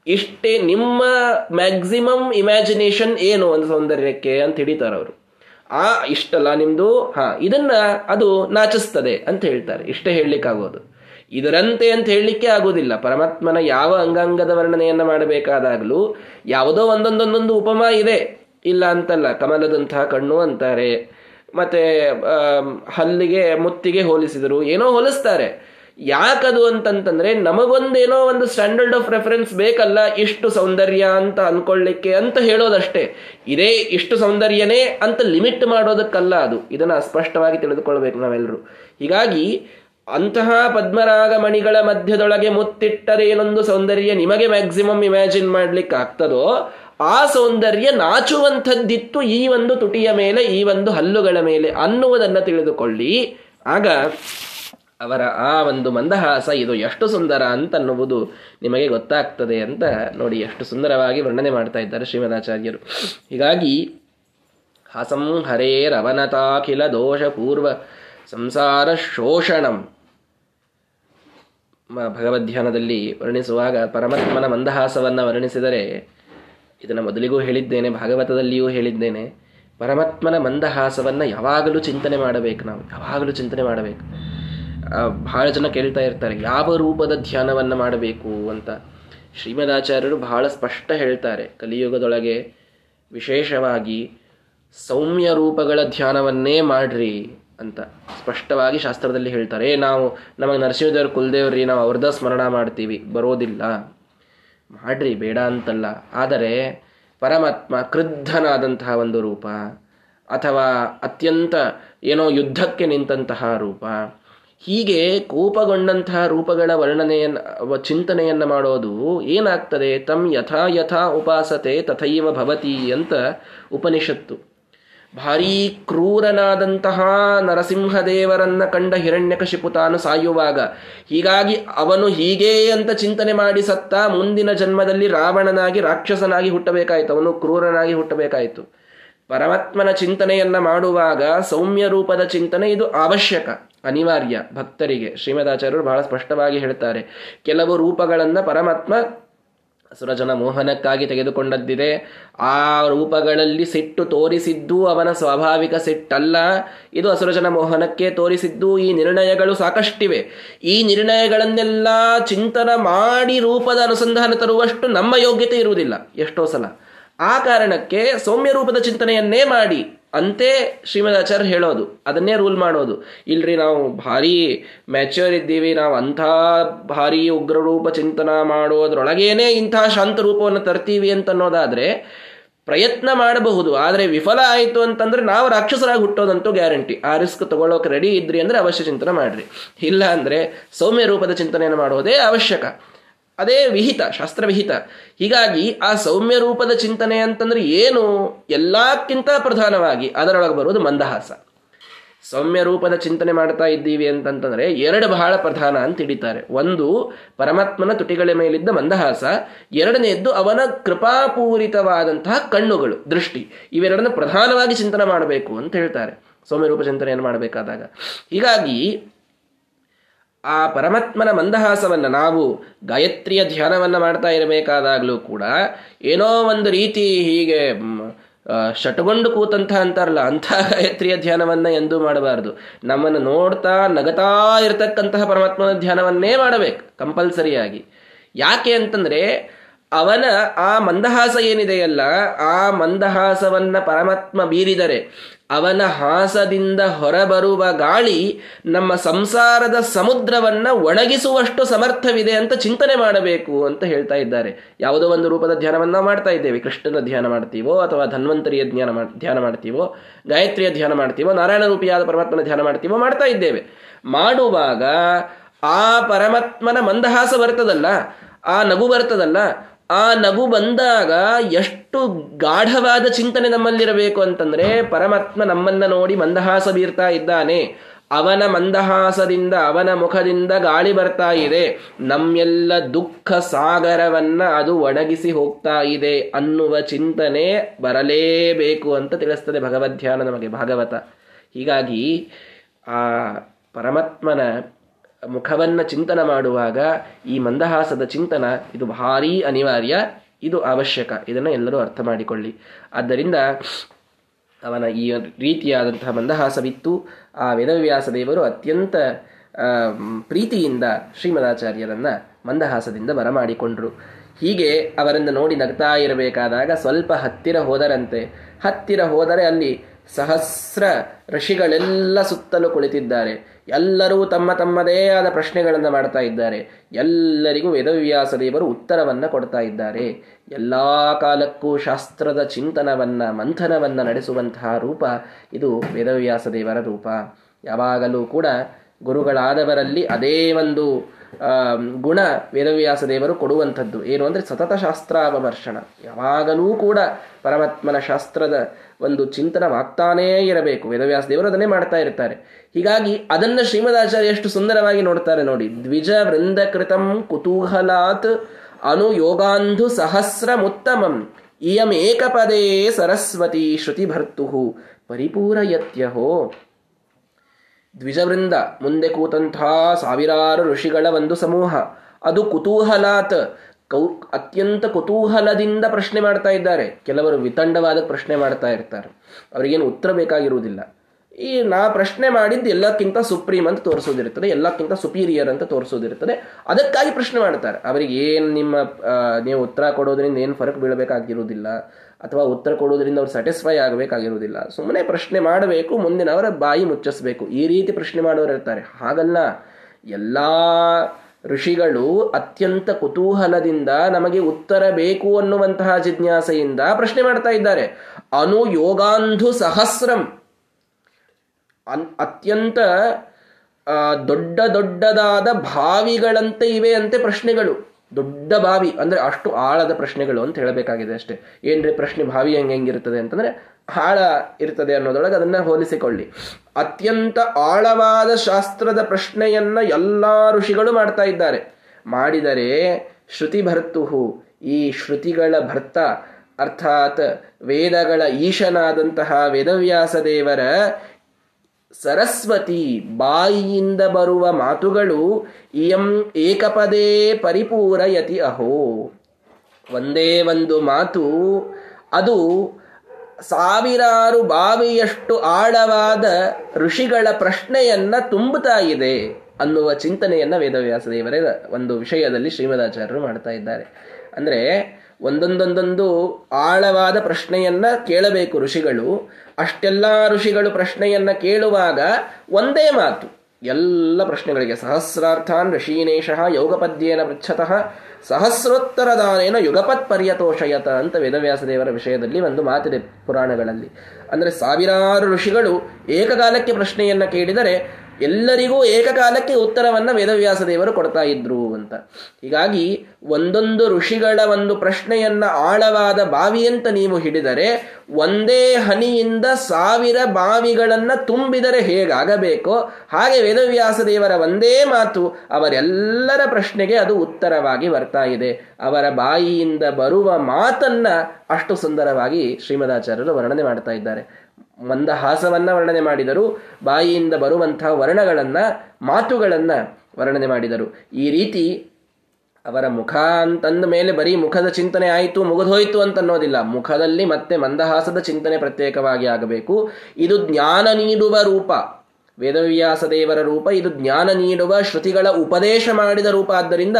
A: ಇಷ್ಟೇ ನಿಮ್ಮ ಮ್ಯಾಕ್ಸಿಮಮ್ ಇಮ್ಯಾಜಿನೇಷನ್ ಏನು ಒಂದು ಸೌಂದರ್ಯಕ್ಕೆ ಅಂತ ಹಿಡಿತಾರೆ ಅವರು. ಆ, ಇಷ್ಟಲ್ಲ ನಿಮ್ದು? ಹಾ, ಇದನ್ನ ಅದು ನಾಚಿಸ್ತದೆ ಅಂತ ಹೇಳ್ತಾರೆ. ಇಷ್ಟೇ ಹೇಳಲಿಕ್ಕಾಗೋದು. ಇದರಂತೆ ಅಂತ ಹೇಳಲಿಕ್ಕೆ ಆಗೋದಿಲ್ಲ ಪರಮಾತ್ಮನ ಯಾವ ಅಂಗಾಂಗದ ವರ್ಣನೆಯನ್ನು ಮಾಡಬೇಕಾದಾಗಲೂ ಯಾವುದೋ ಒಂದೊಂದೊಂದೊಂದು ಉಪಮಾ ಇದೆ. ಇಲ್ಲ ಅಂತಲ್ಲ, ಕಮಲದಂತಹ ಕಣ್ಣು ಅಂತಾರೆ. ಮತ್ತೆ ಹಲ್ಲಿಗೆ, ಮುತ್ತಿಗೆ ಹೋಲಿಸಿದರು ಏನೋ ಹೋಲಿಸ್ತಾರೆ. ಯಾಕದು ಅಂತಂತಂದ್ರೆ ನಮಗೊಂದೇನೋ ಒಂದು ಸ್ಟ್ಯಾಂಡರ್ಡ್ ಆಫ್ ರೆಫರೆನ್ಸ್ ಬೇಕಲ್ಲ, ಇಷ್ಟು ಸೌಂದರ್ಯ ಅಂತ ಅನ್ಕೊಳ್ಳಿಕ್ಕೆ ಅಂತ ಹೇಳೋದಷ್ಟೇ. ಇದೇ ಇಷ್ಟು ಸೌಂದರ್ಯನೇ ಅಂತ ಲಿಮಿಟ್ ಮಾಡೋದಕ್ಕಲ್ಲ ಅದು. ಇದನ್ನ ಸ್ಪಷ್ಟವಾಗಿ ತಿಳಿದುಕೊಳ್ಬೇಕು ನಾವೆಲ್ಲರೂ ಹೀಗಾಗಿ ಅಂತಹ ಪದ್ಮರಾಗ ಮಣಿಗಳ ಮಧ್ಯದೊಳಗೆ ಮುತ್ತಿಟ್ಟರೆ ಏನೊಂದು ಸೌಂದರ್ಯ ನಿಮಗೆ ಮ್ಯಾಕ್ಸಿಮಮ್ ಇಮ್ಯಾಜಿನ್ ಮಾಡ್ಲಿಕ್ಕೆ ಆಗ್ತದೋ ಆ ಸೌಂದರ್ಯ ನಾಚುವಂಥದ್ದಿತ್ತು ಈ ಒಂದು ತುಟಿಯ ಮೇಲೆ, ಈ ಒಂದು ಹಲ್ಲುಗಳ ಮೇಲೆ ಅನ್ನುವುದನ್ನು ತಿಳಿದುಕೊಳ್ಳಿ. ಆಗ ಅವರ ಆ ಒಂದು ಮಂದಹಾಸ, ಇದು ಎಷ್ಟು ಸುಂದರ ಅಂತನ್ನುವುದು ನಿಮಗೆ ಗೊತ್ತಾಗ್ತದೆ ಅಂತ ನೋಡಿ ಎಷ್ಟು ಸುಂದರವಾಗಿ ವರ್ಣನೆ ಮಾಡ್ತಾ ಇದ್ದಾರೆ ಶ್ರೀಮದಾಚಾರ್ಯರು. ಹೀಗಾಗಿ, ಹಸಂ ಹರೇರವನತಾಖಿಲ ದೋಷ ಪೂರ್ವ ಸಂಸಾರ ಶೋಷಣಂ. ಭಗವದ್ಧ್ಯಾನದಲ್ಲಿ ವರ್ಣಿಸುವಾಗ ಪರಮಾತ್ಮನ ಮಂದಹಾಸವನ್ನು ವರ್ಣಿಸಿದರೆ, ಇದನ್ನು ಮೊದಲಿಗೂ ಹೇಳಿದ್ದೇನೆ, ಭಾಗವತದಲ್ಲಿಯೂ ಹೇಳಿದ್ದೇನೆ. ಪರಮಾತ್ಮನ ಮಂದಹಾಸವನ್ನು ಯಾವಾಗಲೂ ಚಿಂತನೆ ಮಾಡಬೇಕು ನಾವು, ಯಾವಾಗಲೂ ಚಿಂತನೆ ಮಾಡಬೇಕು. ಬಹಳ ಜನ ಕೇಳ್ತಾ ಇರ್ತಾರೆ, ಯಾವ ರೂಪದ ಧ್ಯಾನವನ್ನು ಮಾಡಬೇಕು ಅಂತ. ಶ್ರೀಮದಾಚಾರ್ಯರು ಬಹಳ ಸ್ಪಷ್ಟ ಹೇಳ್ತಾರೆ, ಕಲಿಯುಗದೊಳಗೆ ವಿಶೇಷವಾಗಿ ಸೌಮ್ಯ ರೂಪಗಳ ಧ್ಯಾನವನ್ನೇ ಮಾಡ್ರಿ. ಅಂತ ಸ್ಪಷ್ಟವಾಗಿ ಶಾಸ್ತ್ರದಲ್ಲಿ ಹೇಳ್ತಾರೆ ನಾವು ನಮಗೆ ನರಸಿಂಹದೇವ್ರ, ಕುಲದೇವ್ರಿ, ನಾವು ಅವ್ರದ ಸ್ಮರಣ ಮಾಡ್ತೀವಿ, ಬರೋದಿಲ್ಲ. ಮಾಡ್ರಿ, ಬೇಡ ಅಂತಲ್ಲ. ಆದರೆ ಪರಮಾತ್ಮ ಕ್ರುದ್ಧನಾದಂತಹ ಒಂದು ರೂಪ, ಅಥವಾ ಅತ್ಯಂತ ಏನೋ ಯುದ್ಧಕ್ಕೆ ನಿಂತಹ ರೂಪ, ಹೀಗೆ ಕೋಪಗೊಂಡಂತಹ ರೂಪಗಳ ವರ್ಣನೆಯನ್ನು ಚಿಂತನೆಯನ್ನು ಮಾಡೋದು ಏನಾಗ್ತದೆ? ತಮ್ ಯಥಾ ಯಥಾ ಉಪಾಸತೆ ತಥೈವ ಭವತಿ ಅಂತ ಉಪನಿಷತ್ತು. ಭಾರೀ ಕ್ರೂರನಾದಂತಹ ನರಸಿಂಹದೇವರನ್ನ ಕಂಡ ಹಿರಣ್ಯಕಶಿಪು ತಾನು ಸಾಯುವಾಗ, ಹೀಗಾಗಿ ಅವನು ಹೀಗೆ ಅಂತ ಚಿಂತನೆ ಮಾಡಿ ಸತ್ತ ಮುಂದಿನ ಜನ್ಮದಲ್ಲಿ ರಾವಣನಾಗಿ ರಾಕ್ಷಸನಾಗಿ ಹುಟ್ಟಬೇಕಾಯಿತು, ಅವನು ಕ್ರೂರನಾಗಿ ಹುಟ್ಟಬೇಕಾಯಿತು. ಪರಮಾತ್ಮನ ಚಿಂತನೆಯನ್ನ ಮಾಡುವಾಗ ಸೌಮ್ಯ ರೂಪದ ಚಿಂತನೆ ಇದು ಅವಶ್ಯಕ, ಅನಿವಾರ್ಯ ಭಕ್ತರಿಗೆ. ಶ್ರೀಮದಾಚಾರ್ಯರು ಬಹಳ ಸ್ಪಷ್ಟವಾಗಿ ಹೇಳ್ತಾರೆ, ಕೆಲವು ರೂಪಗಳನ್ನು ಪರಮಾತ್ಮ ಸುರಜನ ಮೋಹನಕ್ಕಾಗಿ ತೆಗೆದುಕೊಂಡದ್ದಿದೆ. ಆ ರೂಪಗಳಲ್ಲಿ ಸಿಟ್ಟು ತೋರಿಸಿದ್ದು ಅವನ ಸ್ವಾಭಾವಿಕ ಸಿಟ್ಟಲ್ಲ. ಇದು ಅಸುರಜನ ಮೋಹನಕ್ಕೆ ತೋರಿಸಿದ್ದು ಈ ನಿರ್ಣಯಗಳು ಸಾಕಷ್ಟಿವೆ. ಈ ನಿರ್ಣಯಗಳನ್ನೆಲ್ಲ ಚಿಂತನ ಮಾಡಿ ರೂಪದ ಅನುಸಂಧಾನ ತರುವಷ್ಟು ನಮ್ಮ ಯೋಗ್ಯತೆ ಇರುವುದಿಲ್ಲ. ಎಷ್ಟೋ ಸಲ. ಆ ಕಾರಣಕ್ಕೆ ಸೌಮ್ಯ ರೂಪದ ಚಿಂತನೆಯನ್ನೇ ಮಾಡಿ ಅಂತೆ ಶ್ರೀಮದಾಚಾರ್ಯ ಹೇಳೋದು, ಅದನ್ನೇ ರೂಲ್ ಮಾಡೋದು. ಇಲ್ರಿ ನಾವು ಭಾರಿ ಮ್ಯಾಚ್ಯೂರ್ ಇದ್ದೀವಿ, ನಾವು ಅಂಥ ಭಾರಿ ಉಗ್ರರೂಪ ಚಿಂತನ ಮಾಡೋದ್ರೊಳಗೇನೆ ಇಂಥ ಶಾಂತ ರೂಪವನ್ನು ತರ್ತೀವಿ ಅಂತ ಅನ್ನೋದಾದ್ರೆ ಪ್ರಯತ್ನ ಮಾಡಬಹುದು, ಆದರೆ ವಿಫಲ ಆಯಿತು ಅಂತಂದ್ರೆ ನಾವು ರಾಕ್ಷಸರಾಗಿ ಹುಟ್ಟೋದಂತೂ ಗ್ಯಾರಂಟಿ. ಆ ರಿಸ್ಕ್ ತಗೊಳ್ಳೋಕೆ ರೆಡಿ ಇದ್ರಿ ಅಂದ್ರೆ ಅವಶ್ಯ ಚಿಂತನೆ ಮಾಡ್ರಿ. ಇಲ್ಲ ಅಂದ್ರೆ ಸೌಮ್ಯ ರೂಪದ ಚಿಂತನೆಯನ್ನು ಮಾಡೋದೇ ಅವಶ್ಯಕ. ಅದೇ ವಿಹಿತ ಶಾಸ್ತ್ರವಿಹಿತ ಹೀಗಾಗಿ ಆ ಸೌಮ್ಯ ರೂಪದ ಚಿಂತನೆ ಅಂತಂದ್ರೆ ಏನು? ಎಲ್ಲಕ್ಕಿಂತ ಪ್ರಧಾನವಾಗಿ ಅದರೊಳಗೆ ಬರುವುದು ಮಂದಹಾಸ. ಸೌಮ್ಯ ರೂಪದ ಚಿಂತನೆ ಮಾಡ್ತಾ ಇದ್ದೀವಿ ಅಂತಂತಂದ್ರೆ ಎರಡು ಬಹಳ ಪ್ರಧಾನ ಅಂತ ಹಿಡಿತಾರೆ. ಒಂದು, ಪರಮಾತ್ಮನ ತುಟಿಗಳ ಮೇಲಿದ್ದ ಮಂದಹಾಸ. ಎರಡನೆಯದ್ದು ಅವನ ಕೃಪಾಪೂರಿತವಾದಂತಹ ಕಣ್ಣುಗಳು, ದೃಷ್ಟಿ. ಇವೆರಡನ್ನ ಪ್ರಧಾನವಾಗಿ ಚಿಂತನೆ ಮಾಡಬೇಕು ಅಂತ ಹೇಳ್ತಾರೆ. ಸೌಮ್ಯ ರೂಪ ಚಿಂತನೆಯನ್ನು ಮಾಡಬೇಕಾದಾಗ. ಹೀಗಾಗಿ ಆ ಪರಮಾತ್ಮನ ಮಂದಹಾಸವನ್ನು ನಾವು ಗಾಯತ್ರಿಯ ಧ್ಯಾನವನ್ನು ಮಾಡ್ತಾ ಇರಬೇಕಾದಾಗಲೂ ಕೂಡ ಏನೋ ಒಂದು ರೀತಿ ಹೀಗೆ ಶಟಗೊಂಡು ಕೂತಂಥ ಅಂತಾರಲ್ಲ, ಅಂಥ ಗಾಯತ್ರಿಯ ಧ್ಯಾನವನ್ನು ಎಂದೂ ಮಾಡಬಾರದು. ನಮ್ಮನ್ನು ನೋಡ್ತಾ ನಗತಾ ಇರತಕ್ಕಂತಹ ಪರಮಾತ್ಮನ ಧ್ಯಾನವನ್ನೇ ಮಾಡಬೇಕು, ಕಂಪಲ್ಸರಿಯಾಗಿ. ಯಾಕೆ ಅಂತಂದ್ರೆ ಅವನ ಆ ಮಂದಹಾಸ ಏನಿದೆಯಲ್ಲ, ಆ ಮಂದಹಾಸವನ್ನ ಪರಮಾತ್ಮ ಬೀರಿದರೆ ಅವನ ಹಾಸದಿಂದ ಹೊರಬರುವ ಗಾಳಿ ನಮ್ಮ ಸಂಸಾರದ ಸಮುದ್ರವನ್ನ ಒಣಗಿಸುವಷ್ಟು ಸಮರ್ಥವಿದೆ ಅಂತ ಚಿಂತನೆ ಮಾಡಬೇಕು ಅಂತ ಹೇಳ್ತಾ ಇದ್ದಾರೆ. ಯಾವುದೋ ಒಂದು ರೂಪದ ಧ್ಯಾನವನ್ನ ಮಾಡ್ತಾ ಇದ್ದೇವೆ. ಕೃಷ್ಣನ ಧ್ಯಾನ ಮಾಡ್ತೀವೋ ಅಥವಾ ಧನ್ವಂತರಿಯ ಧ್ಯಾನ ಧ್ಯಾನ ಮಾಡ್ತೀವೋ, ಗಾಯತ್ರಿಯ ಧ್ಯಾನ ಮಾಡ್ತೀವೋ, ನಾರಾಯಣ ರೂಪಿಯಾದ ಪರಮಾತ್ಮನ ಧ್ಯಾನ ಮಾಡ್ತೀವೋ ಮಾಡ್ತಾ ಇದ್ದೇವೆ. ಮಾಡುವಾಗ ಆ ಪರಮಾತ್ಮನ ಮಂದಹಾಸ ಬರ್ತದಲ್ಲ, ಆ ನಗು ಬರ್ತದಲ್ಲ ಆ ನಗು ಬಂದಾಗ ಎಷ್ಟು ಗಾಢವಾದ ಚಿಂತನೆ ನಮ್ಮಲ್ಲಿರಬೇಕು ಅಂತಂದ್ರೆ ಪರಮಾತ್ಮ ನಮ್ಮನ್ನ ನೋಡಿ ಮಂದಹಾಸ ಬೀರ್ತಾ ಇದ್ದಾನೆ. ಅವನ ಮಂದಹಾಸದಿಂದ, ಅವನ ಮುಖದಿಂದ ಗಾಳಿ ಬರ್ತಾ ಇದೆ. ನಮ್ಮೆಲ್ಲ ದುಃಖ ಸಾಗರವನ್ನ ಅದು ಒಣಗಿಸಿ ಹೋಗ್ತಾ ಇದೆ ಅನ್ನುವ ಚಿಂತನೆ ಬರಲೇಬೇಕು ಅಂತ ತಿಳಿಸ್ತದೆ ಭಗವದ್ಧ್ಯಾನ ನಮಗೆ ಭಾಗವತ. ಹೀಗಾಗಿ ಆ ಪರಮಾತ್ಮನ ಮುಖವನ್ನ ಚಿಂತನ ಮಾಡುವಾಗ ಈ ಮಂದಹಾಸದ ಚಿಂತನ ಇದು ಭಾರೀ ಅನಿವಾರ್ಯ, ಇದು ಅವಶ್ಯಕ. ಇದನ್ನು ಎಲ್ಲರೂ ಅರ್ಥ ಮಾಡಿಕೊಳ್ಳಿ. ಆದ್ದರಿಂದ ಅವನ ಈ ರೀತಿಯಾದಂತಹ ಮಂದಹಾಸವಿತ್ತು. ಆ ವೇದವ್ಯಾಸ ದೇವರು ಅತ್ಯಂತ ಪ್ರೀತಿಯಿಂದ ಶ್ರೀಮದಾಚಾರ್ಯರನ್ನು ಮಂದಹಾಸದಿಂದ ಬರಮಾಡಿಕೊಂಡರು. ಹೀಗೆ ಅವರನ್ನು ನೋಡಿ ನಗ್ತಾ ಇರಬೇಕಾದಾಗ ಸ್ವಲ್ಪ ಹತ್ತಿರ ಹೋದರಂತೆ. ಹತ್ತಿರ ಹೋದರೆ ಅಲ್ಲಿ ಸಹಸ್ರ ಋಷಿಗಳೆಲ್ಲ ಸುತ್ತಲೂ ಕುಳಿತಿದ್ದಾರೆ. ಎಲ್ಲರೂ ತಮ್ಮ ತಮ್ಮದೇ ಆದ ಪ್ರಶ್ನೆಗಳನ್ನು ಮಾಡ್ತಾ ಇದ್ದಾರೆ. ಎಲ್ಲರಿಗೂ ವೇದವ್ಯಾಸ ದೇವರು ಉತ್ತರವನ್ನು ಕೊಡ್ತಾ ಇದ್ದಾರೆ. ಎಲ್ಲ ಕಾಲಕ್ಕೂ ಶಾಸ್ತ್ರದ ಚಿಂತನವನ್ನ, ಮಂಥನವನ್ನ ನಡೆಸುವಂತಹ ರೂಪ ಇದು ವೇದವ್ಯಾಸ ದೇವರ ರೂಪ. ಯಾವಾಗಲೂ ಕೂಡ ಗುರುಗಳಾದವರಲ್ಲಿ ಅದೇ ಒಂದು ಗುಣ ವೇದವ್ಯಾಸ ದೇವರು ಕೊಡುವಂಥದ್ದು. ಏನು ಅಂದರೆ ಸತತ ಶಾಸ್ತ್ರಾವಮರ್ಶನ ಯಾವಾಗಲೂ ಕೂಡ ಪರಮಾತ್ಮನ ಶಾಸ್ತ್ರದ ಒಂದು ಚಿಂತನವಾಗ್ತಾನೇ ಇರಬೇಕು. ವೇದವ್ಯಾಸ ದೇವರು ಅದನ್ನೇ ಮಾಡ್ತಾ ಇರ್ತಾರೆ. ಹೀಗಾಗಿ ಅದನ್ನ ಶ್ರೀಮದಾಚಾರ್ಯ ಎಷ್ಟು ಸುಂದರವಾಗಿ ನೋಡ್ತಾರೆ ನೋಡಿ. ದ್ವಿಜ ವೃಂದಕೃತಂ ಕುತೂಹಲಾತ್ ಅನು ಯೋಗಾಂಧು ಸಹಸ್ರಮುತ್ತಮಂ ಇಯಂ ಏಕಪದೇ ಸರಸ್ವತಿ ಶ್ರುತಿ ಭರ್ತು ಪರಿಪೂರಯತ್ಯಹೋ. ದ್ವಿಜವೃಂದ ಮುಂದೆ ಕೂತಂತಹ ಸಾವಿರಾರು ಋಷಿಗಳ ಒಂದು ಸಮೂಹ. ಅದು ಕುತೂಹಲಾತ್ ಕೌ, ಅತ್ಯಂತ ಕುತೂಹಲದಿಂದ ಪ್ರಶ್ನೆ ಮಾಡ್ತಾ ಇದ್ದಾರೆ. ಕೆಲವರು ವಿತಂಡವಾದ ಪ್ರಶ್ನೆ ಮಾಡ್ತಾ ಇರ್ತಾರೆ. ಅವರಿಗೇನು ಉತ್ತರ ಬೇಕಾಗಿರುವುದಿಲ್ಲ. ಈ ನಾ ಪ್ರಶ್ನೆ ಮಾಡಿದ್ದು ಎಲ್ಲಕ್ಕಿಂತ ಸುಪ್ರೀಂ ಅಂತ ತೋರಿಸೋದಿರ್ತದೆ ಎಲ್ಲಕ್ಕಿಂತ ಸುಪೀರಿಯರ್ ಅಂತ ತೋರಿಸೋದಿರ್ತದೆ ಅದಕ್ಕಾಗಿ ಪ್ರಶ್ನೆ ಮಾಡ್ತಾರೆ. ಅವರಿಗೆ ಏನು ನಿಮ್ಮ ನೀವು ಉತ್ತರ ಕೊಡೋದ್ರಿಂದ ಏನು ಫರಕ್ ಬೀಳಬೇಕಾಗಿರುವುದಿಲ್ಲ, ಅಥವಾ ಉತ್ತರ ಕೊಡೋದ್ರಿಂದ ಅವ್ರು ಸ್ಯಾಟಿಸ್ಫೈ ಆಗಬೇಕಾಗಿರುವುದಿಲ್ಲ. ಸುಮ್ಮನೆ ಪ್ರಶ್ನೆ ಮಾಡಬೇಕು, ಮುಂದಿನವರ ಬಾಯಿ ಮುಚ್ಚಿಸ್ಬೇಕು. ಈ ರೀತಿ ಪ್ರಶ್ನೆ ಮಾಡೋರು ಇರ್ತಾರೆ. ಹಾಗಲ್ಲ. ಎಲ್ಲ ಋಷಿಗಳು ಅತ್ಯಂತ ಕುತೂಹಲದಿಂದ ನಮಗೆ ಉತ್ತರ ಬೇಕು ಅನ್ನುವಂತಹ ಜಿಜ್ಞಾಸೆಯಿಂದ ಪ್ರಶ್ನೆ ಮಾಡ್ತಾ ಇದ್ದಾರೆ. ಅನು ಯೋಗಾಂಧು ಸಹಸ್ರಂ. ಅತ್ಯಂತ ದೊಡ್ಡ ದೊಡ್ಡದಾದ ಭಾವಿಗಳಂತೆ ಇವೆ ಅಂತೆ ಪ್ರಶ್ನೆಗಳು. ದೊಡ್ಡ ಬಾವಿ, ಅಂದ್ರೆ ಅಷ್ಟು ಆಳದ ಪ್ರಶ್ನೆಗಳು ಅಂತ ಹೇಳಬೇಕಾಗಿದೆ ಅಷ್ಟೇ. ಏನ್ರಿ ಪ್ರಶ್ನೆ ಭಾವಿ ಹೆಂಗೆ ಹೆಂಗಿರ್ತದೆ ಅಂತಂದ್ರೆ, ಆಳ ಇರ್ತದೆ ಅನ್ನೋದೊಳಗೆ ಅದನ್ನ ಹೋಲಿಸಿಕೊಳ್ಳಿ. ಅತ್ಯಂತ ಆಳವಾದ ಶಾಸ್ತ್ರದ ಪ್ರಶ್ನೆಯನ್ನ ಎಲ್ಲ ಋಷಿಗಳು ಮಾಡ್ತಾ ಇದ್ದಾರೆ. ಮಾಡಿದರೆ ಶ್ರುತಿ ಭರ್ತುಹು, ಈ ಶ್ರುತಿಗಳ ಭರ್ತ, ಅರ್ಥಾತ್ ವೇದಗಳ ಈಶನಾದಂತಹ ವೇದವ್ಯಾಸ ದೇವರ ಸರಸ್ವತಿ ಬಾಯಿಯಿಂದ ಬರುವ ಮಾತುಗಳು ಇಯಂ ಏಕಪದೇ ಪರಿಪೂರಯತಿ ಅಹೋ. ಒಂದೇ ಒಂದು ಮಾತು, ಅದು ಸಾವಿರಾರು ಬಾವಿಯಷ್ಟು ಆಳವಾದ ಋಷಿಗಳ ಪ್ರಶ್ನೆಯನ್ನ ತುಂಬುತ್ತಾ ಇದೆ ಅನ್ನುವ ಚಿಂತನೆಯನ್ನ ವೇದವ್ಯಾಸ ದೇವರೇ ಒಂದು ವಿಷಯದಲ್ಲಿ ಶ್ರೀಮದಾಚಾರ್ಯರು ಮಾಡ್ತಾ ಇದ್ದಾರೆ. ಅಂದ್ರೆ ಒಂದೊಂದೊಂದೊಂದು ಆಳವಾದ ಪ್ರಶ್ನೆಯನ್ನ ಕೇಳಬೇಕು ಋಷಿಗಳು ಅಷ್ಟೆಲ್ಲ ಋಷಿಗಳು ಪ್ರಶ್ನೆಯನ್ನ ಕೇಳುವಾಗ ಒಂದೇ ಮಾತು. ಎಲ್ಲ ಪ್ರಶ್ನೆಗಳಿಗೆ ಸಹಸ್ರಾರ್ಥಾನ್ ಋಷೀನೇಶಃ ಯೋಗಪದ್ಯೇನ ಪೃಚ್ಛತಃ ಸಹಸ್ರೋತ್ತರದಾನೇನ ಯುಗಪತ್ ಪರ್ಯತೋಷಯತ ಅಂತ ವೇದವ್ಯಾಸ ದೇವರ ವಿಷಯದಲ್ಲಿ ಒಂದು ಮಾತಿದೆ ಪುರಾಣಗಳಲ್ಲಿ. ಅಂದರೆ ಸಾವಿರಾರು ಋಷಿಗಳು ಏಕಕಾಲಕ್ಕೆ ಪ್ರಶ್ನೆಯನ್ನು ಕೇಳಿದರೆ ಎಲ್ಲರಿಗೂ ಏಕಕಾಲಕ್ಕೆ ಉತ್ತರವನ್ನ ವೇದವ್ಯಾಸ ದೇವರು ಕೊಡ್ತಾ ಇದ್ರು ಅಂತ. ಹೀಗಾಗಿ ಒಂದೊಂದು ಋಷಿಗಳ ಒಂದು ಪ್ರಶ್ನೆಯನ್ನ ಆಳವಾದ ಬಾವಿಯಂತ ನೀವು ಹಿಡಿದರೆ ಒಂದೇ ಹನಿಯಿಂದ ಸಾವಿರ ಬಾವಿಗಳನ್ನ ತುಂಬಿದರೆ ಹೇಗಾಗಬೇಕೋ ಹಾಗೆ ವೇದವ್ಯಾಸ ದೇವರ ಒಂದೇ ಮಾತು ಅವರೆಲ್ಲರ ಪ್ರಶ್ನೆಗೆ ಅದು ಉತ್ತರವಾಗಿ ಬರ್ತಾ ಇದೆ. ಅವರ ಬಾಯಿಯಿಂದ ಬರುವ ಮಾತನ್ನ ಅಷ್ಟು ಸುಂದರವಾಗಿ ಶ್ರೀಮದಾಚಾರ್ಯರು ವರ್ಣನೆ ಮಾಡ್ತಾ ಇದ್ದಾರೆ. ಮಂದಹಾಸವನ್ನ ವರ್ಣನೆ ಮಾಡಿದರು, ಬಾಯಿಯಿಂದ ಬರುವಂತಹ ವರ್ಣಗಳನ್ನ, ಮಾತುಗಳನ್ನ ವರ್ಣನೆ ಮಾಡಿದರು. ಈ ರೀತಿ ಅವರ ಮುಖ ಅಂತಂದ ಮೇಲೆ ಬರೀ ಮುಖದ ಚಿಂತನೆ ಆಯಿತು ಮುಗಿದೋಯ್ತು ಅಂತ ಅನ್ನೋದಿಲ್ಲ ಮುಖದಲ್ಲಿ ಮತ್ತೆ ಮಂದಹಾಸದ ಚಿಂತನೆ ಪ್ರತ್ಯೇಕವಾಗಿ ಆಗಬೇಕು. ಇದು ಜ್ಞಾನ ನೀಡುವ ರೂಪ. ವೇದವ್ಯಾಸ ದೇವರ ರೂಪ, ಇದು ಜ್ಞಾನ ನೀಡುವ ಶ್ರುತಿಗಳ ಉಪದೇಶ ಮಾಡಿದ ರೂಪ. ಆದ್ದರಿಂದ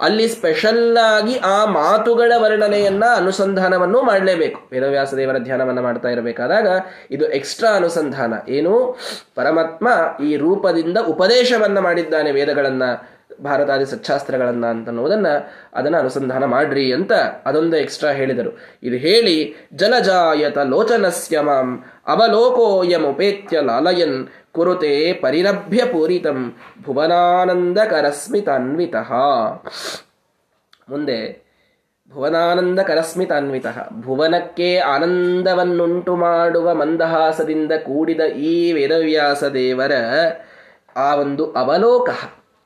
A: ಅಲ್ಲಿ ಸ್ಪೆಷಲ್ ಆಗಿ ಆ ಮಾತುಗಳ ವರ್ಣನೆಯನ್ನ ಅನುಸಂಧಾನವನ್ನು ಮಾಡಲೇಬೇಕು. ವೇದವ್ಯಾಸ ದೇವರ ಧ್ಯಾನವನ್ನ ಮಾಡ್ತಾ ಇರಬೇಕಾದಾಗ ಇದು ಎಕ್ಸ್ಟ್ರಾ ಅನುಸಂಧಾನ. ಏನು? ಪರಮಾತ್ಮ ಈ ರೂಪದಿಂದ ಉಪದೇಶವನ್ನ ಮಾಡಿದ್ದಾನೆ ವೇದಗಳನ್ನ, ಭಾರತಾದಿ ಸಚ್ಚಾಸ್ತ್ರಗಳನ್ನ ಅಂತನ್ನುವುದನ್ನ. ಅದನ್ನ ಅನುಸಂಧಾನ ಮಾಡ್ರಿ ಅಂತ ಅದೊಂದು ಎಕ್ಸ್ಟ್ರಾ ಹೇಳಿದರು. ಇದು ಹೇಳಿ, ಜಲಜಾಯತ ಲೋಚನಸ್ಯ ಮಾಂ ಅವಲೋಕೋಯಮುಪೇತ್ಯ ಲಾಲಯನ್ ಕುರುತೆ ಪರಿರಭ್ಯ ಪೂರಿತಂ ಭುವನಾನಂದಕರಸ್ಮಿತಾನ್ವಿತ. ಮುಂದೆ, ಭುವನಾನಂದಕರಸ್ಮಿತಾನ್ವಿತ. ಭುವನಕ್ಕೆ ಆನಂದವನ್ನುಂಟು ಮಾಡುವ ಮಂದಹಾಸದಿಂದ ಕೂಡಿದ ಈ ವೇದವ್ಯಾಸ ದೇವರ ಆ ಒಂದು ಅವಲೋಕ,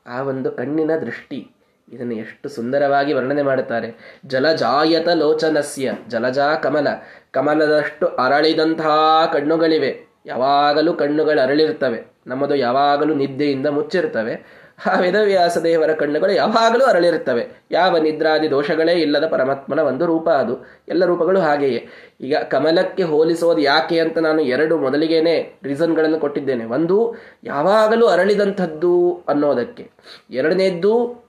A: ಆ ಒಂದು ಕಣ್ಣಿನ ದೃಷ್ಟಿ. ಇದನ್ನು ಎಷ್ಟು ಸುಂದರವಾಗಿ ವರ್ಣನೆ ಮಾಡುತ್ತಾರೆ. ಜಲಜಾಯತ ಲೋಚನಸ್ಯ, ಜಲಜಾ ಕಮಲ. ಕಮಲದಷ್ಟು ಅರಳಿದಂತಹ ಕಣ್ಣುಗಳಿವೆ. ಯಾವಾಗಲೂ ಕಣ್ಣುಗಳು ಅರಳಿರ್ತವೆ ನಮ್ಮದು ಯಾವಾಗಲೂ ನಿದ್ದೆಯಿಂದ ಮುಚ್ಚಿರ್ತವೆ ಆ ವೇದವ್ಯಾಸ ದೇವರ ಕಣ್ಣುಗಳು ಯಾವಾಗಲೂ ಅರಳಿರುತ್ತವೆ. ಯಾವ ನಿದ್ರಾದಿ ದೋಷಗಳೇ ಇಲ್ಲದ ಪರಮಾತ್ಮನ ಒಂದು ರೂಪ ಅದು. ಎಲ್ಲ ರೂಪಗಳು ಹಾಗೆಯೇ. ಈಗ ಕಮಲಕ್ಕೆ ಹೋಲಿಸೋದು ಯಾಕೆ ಅಂತ ನಾನು ಎರಡು ಮೊದಲಿಗೇನೆ ರೀಸನ್ಗಳನ್ನು ಕೊಟ್ಟಿದ್ದೇನೆ. ಒಂದು, ಯಾವಾಗಲೂ ಅರಳಿದಂಥದ್ದು ಅನ್ನೋದಕ್ಕೆ. ಎರಡನೇದ್ದು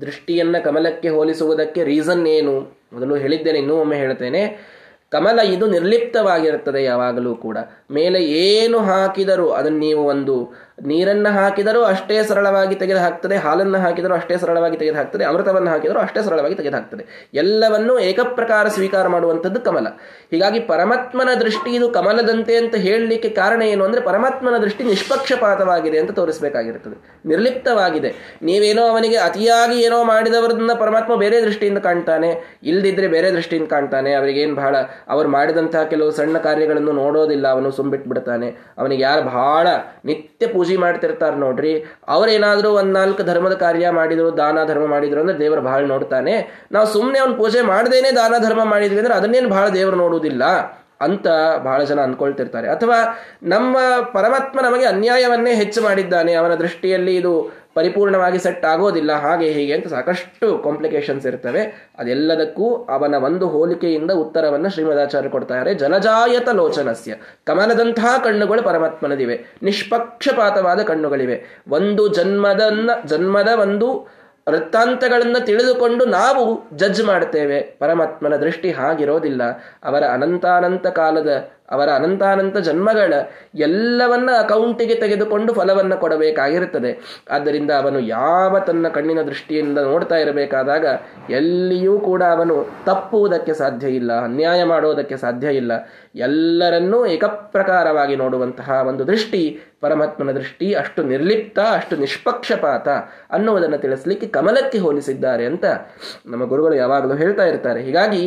A: ದೃಷ್ಟಿಯನ್ನ ಕಮಲಕ್ಕೆ ಹೋಲಿಸುವುದಕ್ಕೆ ರೀಸನ್ ಏನು? ಮೊದಲು ಹೇಳಿದ್ದೇನೆ, ಇನ್ನೂ ಒಮ್ಮೆ ಹೇಳ್ತೇನೆ. ಕಮಲ ಇದು ನಿರ್ಲಿಪ್ತವಾಗಿರುತ್ತದೆ ಯಾವಾಗಲೂ ಕೂಡ. ಮೇಲೆ ಏನು ಹಾಕಿದರೂ ಅದನ್ನು ನೀವು ಒಂದು ನೀರನ್ನು ಹಾಕಿದರೂ ಅಷ್ಟೇ ಸರಳವಾಗಿ ತೆಗೆದು ಹಾಕ್ತದೆ ಹಾಲನ್ನು ಹಾಕಿದರೂ ಅಷ್ಟೇ ಸರಳವಾಗಿ ತೆಗೆದು ಹಾಕ್ತದೆ ಅಮೃತವನ್ನು ಹಾಕಿದರೂ ಅಷ್ಟೇ ಸರಳವಾಗಿ ತೆಗೆದು ಹಾಕ್ತದೆ ಎಲ್ಲವನ್ನೂ ಏಕಪ್ರಕಾರ ಸ್ವೀಕಾರ ಮಾಡುವಂಥದ್ದು ಕಮಲ. ಹೀಗಾಗಿ ಪರಮಾತ್ಮನ ದೃಷ್ಟಿ ಇದು ಕಮಲದಂತೆ ಅಂತ ಹೇಳಲಿಕ್ಕೆ ಕಾರಣ ಏನು ಅಂದರೆ ಪರಮಾತ್ಮನ ದೃಷ್ಟಿ ನಿಷ್ಪಕ್ಷಪಾತವಾಗಿದೆ ಅಂತ ತೋರಿಸಬೇಕಾಗಿರುತ್ತದೆ. ನಿರ್ಲಿಪ್ತವಾಗಿದೆ. ನೀವೇನೋ ಅವನಿಗೆ ಅತಿಯಾಗಿ ಏನೋ ಮಾಡಿದವರನ್ನ ಪರಮಾತ್ಮ ಬೇರೆ ದೃಷ್ಟಿಯಿಂದ ಕಾಣ್ತಾನೆ, ಇಲ್ದಿದ್ರೆ ಬೇರೆ ದೃಷ್ಟಿಯಿಂದ ಕಾಣ್ತಾನೆ, ಅವರಿಗೇನು ಬಹಳ ಅವರು ಮಾಡಿದಂತಹ ಕೆಲವು ಸಣ್ಣ ಕಾರ್ಯಗಳನ್ನು ನೋಡೋದಿಲ್ಲ, ಅವನು ಸುಂಬಿಟ್ಬಿಡ್ತಾನೆ ಅವನಿಗೆ ಯಾರು ಬಹಳ ನಿತ್ಯ ಪೂಜೆ ಮಾಡ್ತಿರ್ತಾರೆ ನೋಡ್ರಿ. ಅವರೇನಾದರೂ ಒಂದು ನಾಲ್ಕು ಧರ್ಮದ ಕಾರ್ಯ ಮಾಡಿದ್ರು, ದಾನ ಧರ್ಮ ಮಾಡಿದ್ರು ಅಂದ್ರೆ ದೇವರು ಬಹಳ ನೋಡ್ತಾನೆ. ನಾವು ಸುಮ್ಮನೆ ಅವ್ನು ಪೂಜೆ ಮಾಡದೇನೆ ದಾನ ಧರ್ಮ ಮಾಡಿದ್ವಿ ಅಂದ್ರೆ ಅದನ್ನೇನು ಬಹಳ ದೇವರು ನೋಡುವುದಿಲ್ಲ ಅಂತ ಬಹಳ ಜನ ಅನ್ಕೊಳ್ತಿರ್ತಾರೆ. ಅಥವಾ ನಮ್ಮ ಪರಮಾತ್ಮ ನಮಗೆ ಅನ್ಯಾಯವನ್ನೇ ಹೆಚ್ಚು ಮಾಡಿದ್ದಾನೆ, ಅವನ ದೃಷ್ಟಿಯಲ್ಲಿ ಇದು ಪರಿಪೂರ್ಣವಾಗಿ ಸೆಟ್ ಆಗೋದಿಲ್ಲ. ಹಾಗೆ ಹೀಗೆ ಅಂತ ಸಾಕಷ್ಟು ಕಾಂಪ್ಲಿಕೇಶನ್ಸ್ ಇರ್ತವೆ. ಅದೆಲ್ಲದಕ್ಕೂ ಅವನ ಒಂದು ಹೋಲಿಕೆಯಿಂದ ಉತ್ತರವನ್ನು ಶ್ರೀಮದಾಚಾರ್ಯ ಕೊಡ್ತಾರೆ. ಜಲಜಾಯತ ಲೋಚನಸ್ಯ. ಕಮಲದಂತಹ ಕಣ್ಣುಗಳು ಪರಮಾತ್ಮನದಿವೆ. ನಿಷ್ಪಕ್ಷಪಾತವಾದ ಕಣ್ಣುಗಳಿವೆ. ಒಂದು ಜನ್ಮದನ್ನ, ಜನ್ಮದ ಒಂದು ವೃತ್ತಾಂತಗಳನ್ನು ತಿಳಿದುಕೊಂಡು ನಾವು ಜಡ್ಜ್ ಮಾಡ್ತೇವೆ. ಪರಮಾತ್ಮನ ದೃಷ್ಟಿ ಹಾಗಿರೋದಿಲ್ಲ. ಅವರ ಅನಂತಾನಂತ ಕಾಲದ ಅವರ ಅನಂತಾನಂತ ಜನ್ಮಗಳ ಎಲ್ಲವನ್ನ ಅಕೌಂಟಿಗೆ ತೆಗೆದುಕೊಂಡು ಫಲವನ್ನು ಕೊಡಬೇಕಾಗಿರುತ್ತದೆ. ಆದ್ದರಿಂದ ಅವನು ಯಾವ ತನ್ನ ಕಣ್ಣಿನ ದೃಷ್ಟಿಯಿಂದ ನೋಡ್ತಾ ಇರಬೇಕಾದಾಗ ಎಲ್ಲಿಯೂ ಕೂಡ ಅವನು ತಪ್ಪುವುದಕ್ಕೆ ಸಾಧ್ಯ ಇಲ್ಲ, ಅನ್ಯಾಯ ಮಾಡೋದಕ್ಕೆ ಸಾಧ್ಯ ಇಲ್ಲ. ಎಲ್ಲರನ್ನೂ ಏಕಪ್ರಕಾರವಾಗಿ ನೋಡುವಂತಹ ಒಂದು ದೃಷ್ಟಿ, ಪರಮಾತ್ಮನ ದೃಷ್ಟಿ ಅಷ್ಟು ನಿರ್ಲಿಪ್ತ, ಅಷ್ಟು ನಿಷ್ಪಕ್ಷಪಾತ ಅನ್ನುವುದನ್ನು ತಿಳಿಸ್ಲಿಕ್ಕೆ ಕಮಲಕ್ಕೆ ಹೋಲಿಸಿದ್ದಾರೆ ಅಂತ ನಮ್ಮ ಗುರುಗಳು ಯಾವಾಗಲೂ ಹೇಳ್ತಾ ಇರ್ತಾರೆ. ಹೀಗಾಗಿ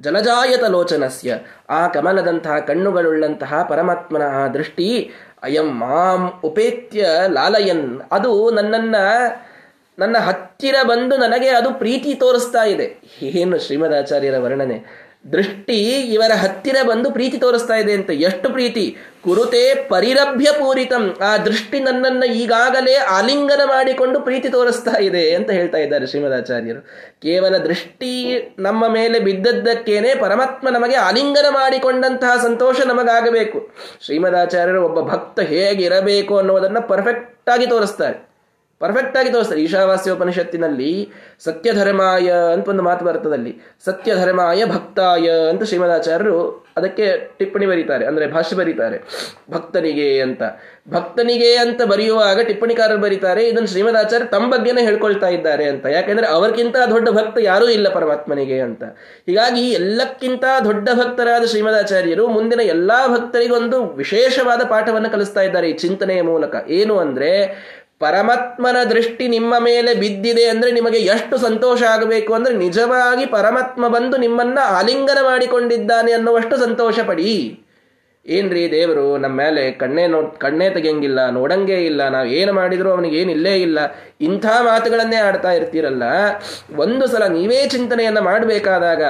A: ಜಲಜಾಯತ ಲೋಚನಸ್ಯ ಆ ಕಮಲದಂತಹ ಕಣ್ಣುಗಳುಳ್ಳಂತಹ ಪರಮಾತ್ಮನ ಆ ದೃಷ್ಟಿ, ಅಯಂ ಮಾಂ ಉಪೇತ್ಯ ಲಾಲಯನ್, ಅದು ನನ್ನನ್ನ, ನನ್ನ ಹತ್ತಿರ ಬಂದು ನನಗೆ ಅದು ಪ್ರೀತಿ ತೋರಿಸ್ತಾ ಇದೆ. ಏನು ಶ್ರೀಮದಾಚಾರ್ಯರ ವರ್ಣನೆ. ದೃಷ್ಟಿ ಇವರ ಹತ್ತಿರ ಬಂದು ಪ್ರೀತಿ ತೋರಿಸ್ತಾ ಇದೆ ಅಂತ. ಎಷ್ಟು ಪ್ರೀತಿ? ಕುರುತೆ ಪರಿರಭ್ಯ ಪೂರಿತಂ. ಆ ದೃಷ್ಟಿ ನನ್ನನ್ನ ಈಗಾಗಲೇ ಆಲಿಂಗನ ಮಾಡಿಕೊಂಡು ಪ್ರೀತಿ ತೋರಿಸ್ತಾ ಇದೆ ಅಂತ ಹೇಳ್ತಾ ಇದ್ದಾರೆ ಶ್ರೀಮದಾಚಾರ್ಯರು. ಕೇವಲ ದೃಷ್ಟಿ ನಮ್ಮ ಮೇಲೆ ಬಿದ್ದದ್ದಕ್ಕೇನೆ ಪರಮಾತ್ಮ ನಮಗೆ ಆಲಿಂಗನ ಮಾಡಿಕೊಂಡಂತಹ ಸಂತೋಷ ನಮಗಾಗಬೇಕು. ಶ್ರೀಮದಾಚಾರ್ಯರು ಒಬ್ಬ ಭಕ್ತ ಹೇಗಿರಬೇಕು ಅನ್ನೋದನ್ನ ಪರ್ಫೆಕ್ಟ್ ಆಗಿ ತೋರಿಸ್ತಾರೆ. ಪರ್ಫೆಕ್ಟ್ ಆಗಿ ತೋರಿಸ್ತಾರೆ. ಈಶಾವಾಸ್ಯ ಉಪನಿಷತ್ತಿನಲ್ಲಿ ಸತ್ಯಧರ್ಮಾಯ ಅಂತ ಒಂದು ಮಾತು ಬರ್ತದಲ್ಲಿ ಸತ್ಯಧರ್ಮಾಯ ಭಕ್ತಾಯ ಅಂತ ಶ್ರೀಮದಾಚಾರ್ಯರು ಅದಕ್ಕೆ ಟಿಪ್ಪಣಿ ಬರೀತಾರೆ. ಅಂದ್ರೆ ಭಾಷ್ಯ ಬರೀತಾರೆ. ಭಕ್ತನಿಗೆ ಅಂತ. ಭಕ್ತನಿಗೆ ಅಂತ ಬರೆಯುವಾಗ ಟಿಪ್ಪಣಿಕಾರರು ಬರೀತಾರೆ. ಇದನ್ನು ಶ್ರೀಮದಾಚಾರ್ಯ ತಮ್ಮ ಬಗ್ಗೆನೇ ಹೇಳ್ಕೊಳ್ತಾ ಇದ್ದಾರೆ ಅಂತ. ಯಾಕೆಂದ್ರೆ ಅವರಿಗಿಂತ ದೊಡ್ಡ ಭಕ್ತ ಯಾರೂ ಇಲ್ಲ ಪರಮಾತ್ಮನಿಗೆ ಅಂತ. ಹೀಗಾಗಿ ಎಲ್ಲಕ್ಕಿಂತ ದೊಡ್ಡ ಭಕ್ತರಾದ ಶ್ರೀಮದಾಚಾರ್ಯರು ಮುಂದಿನ ಎಲ್ಲಾ ಭಕ್ತರಿಗೊಂದು ವಿಶೇಷವಾದ ಪಾಠವನ್ನು ಕಲಿಸ್ತಾ ಇದ್ದಾರೆ ಈ ಚಿಂತನೆಯ ಮೂಲಕ. ಏನು ಅಂದ್ರೆ ಪರಮಾತ್ಮನ ದೃಷ್ಟಿ ನಿಮ್ಮ ಮೇಲೆ ಬಿದ್ದಿದೆ ಅಂದ್ರೆ ನಿಮಗೆ ಎಷ್ಟು ಸಂತೋಷ ಆಗಬೇಕು ಅಂದ್ರೆ ನಿಜವಾಗಿ ಪರಮಾತ್ಮ ಬಂದು ನಿಮ್ಮನ್ನ ಆಲಿಂಗನ ಮಾಡಿಕೊಂಡಿದ್ದಾನೆ ಅನ್ನುವಷ್ಟು ಸಂತೋಷ ಪಡಿ. ಏನ್ರಿ ದೇವರು, ನಮ್ಮ ಮೇಲೆ ಕಣ್ಣೇ ನೋ, ಕಣ್ಣೇ ತೆಗೆಯಂಗಿಲ್ಲ, ನೋಡಂಗೇ ಇಲ್ಲ, ನಾವು ಏನು ಮಾಡಿದ್ರು ಅವನಿಗೆ ಏನಿಲ್ಲೇ ಇಲ್ಲ, ಇಂಥ ಮಾತುಗಳನ್ನೇ ಆಡ್ತಾ ಇರ್ತೀರಲ್ಲ? ಒಂದು ಸಲ ನೀವೇ ಚಿಂತನೆಯನ್ನ ಮಾಡಬೇಕಾದಾಗ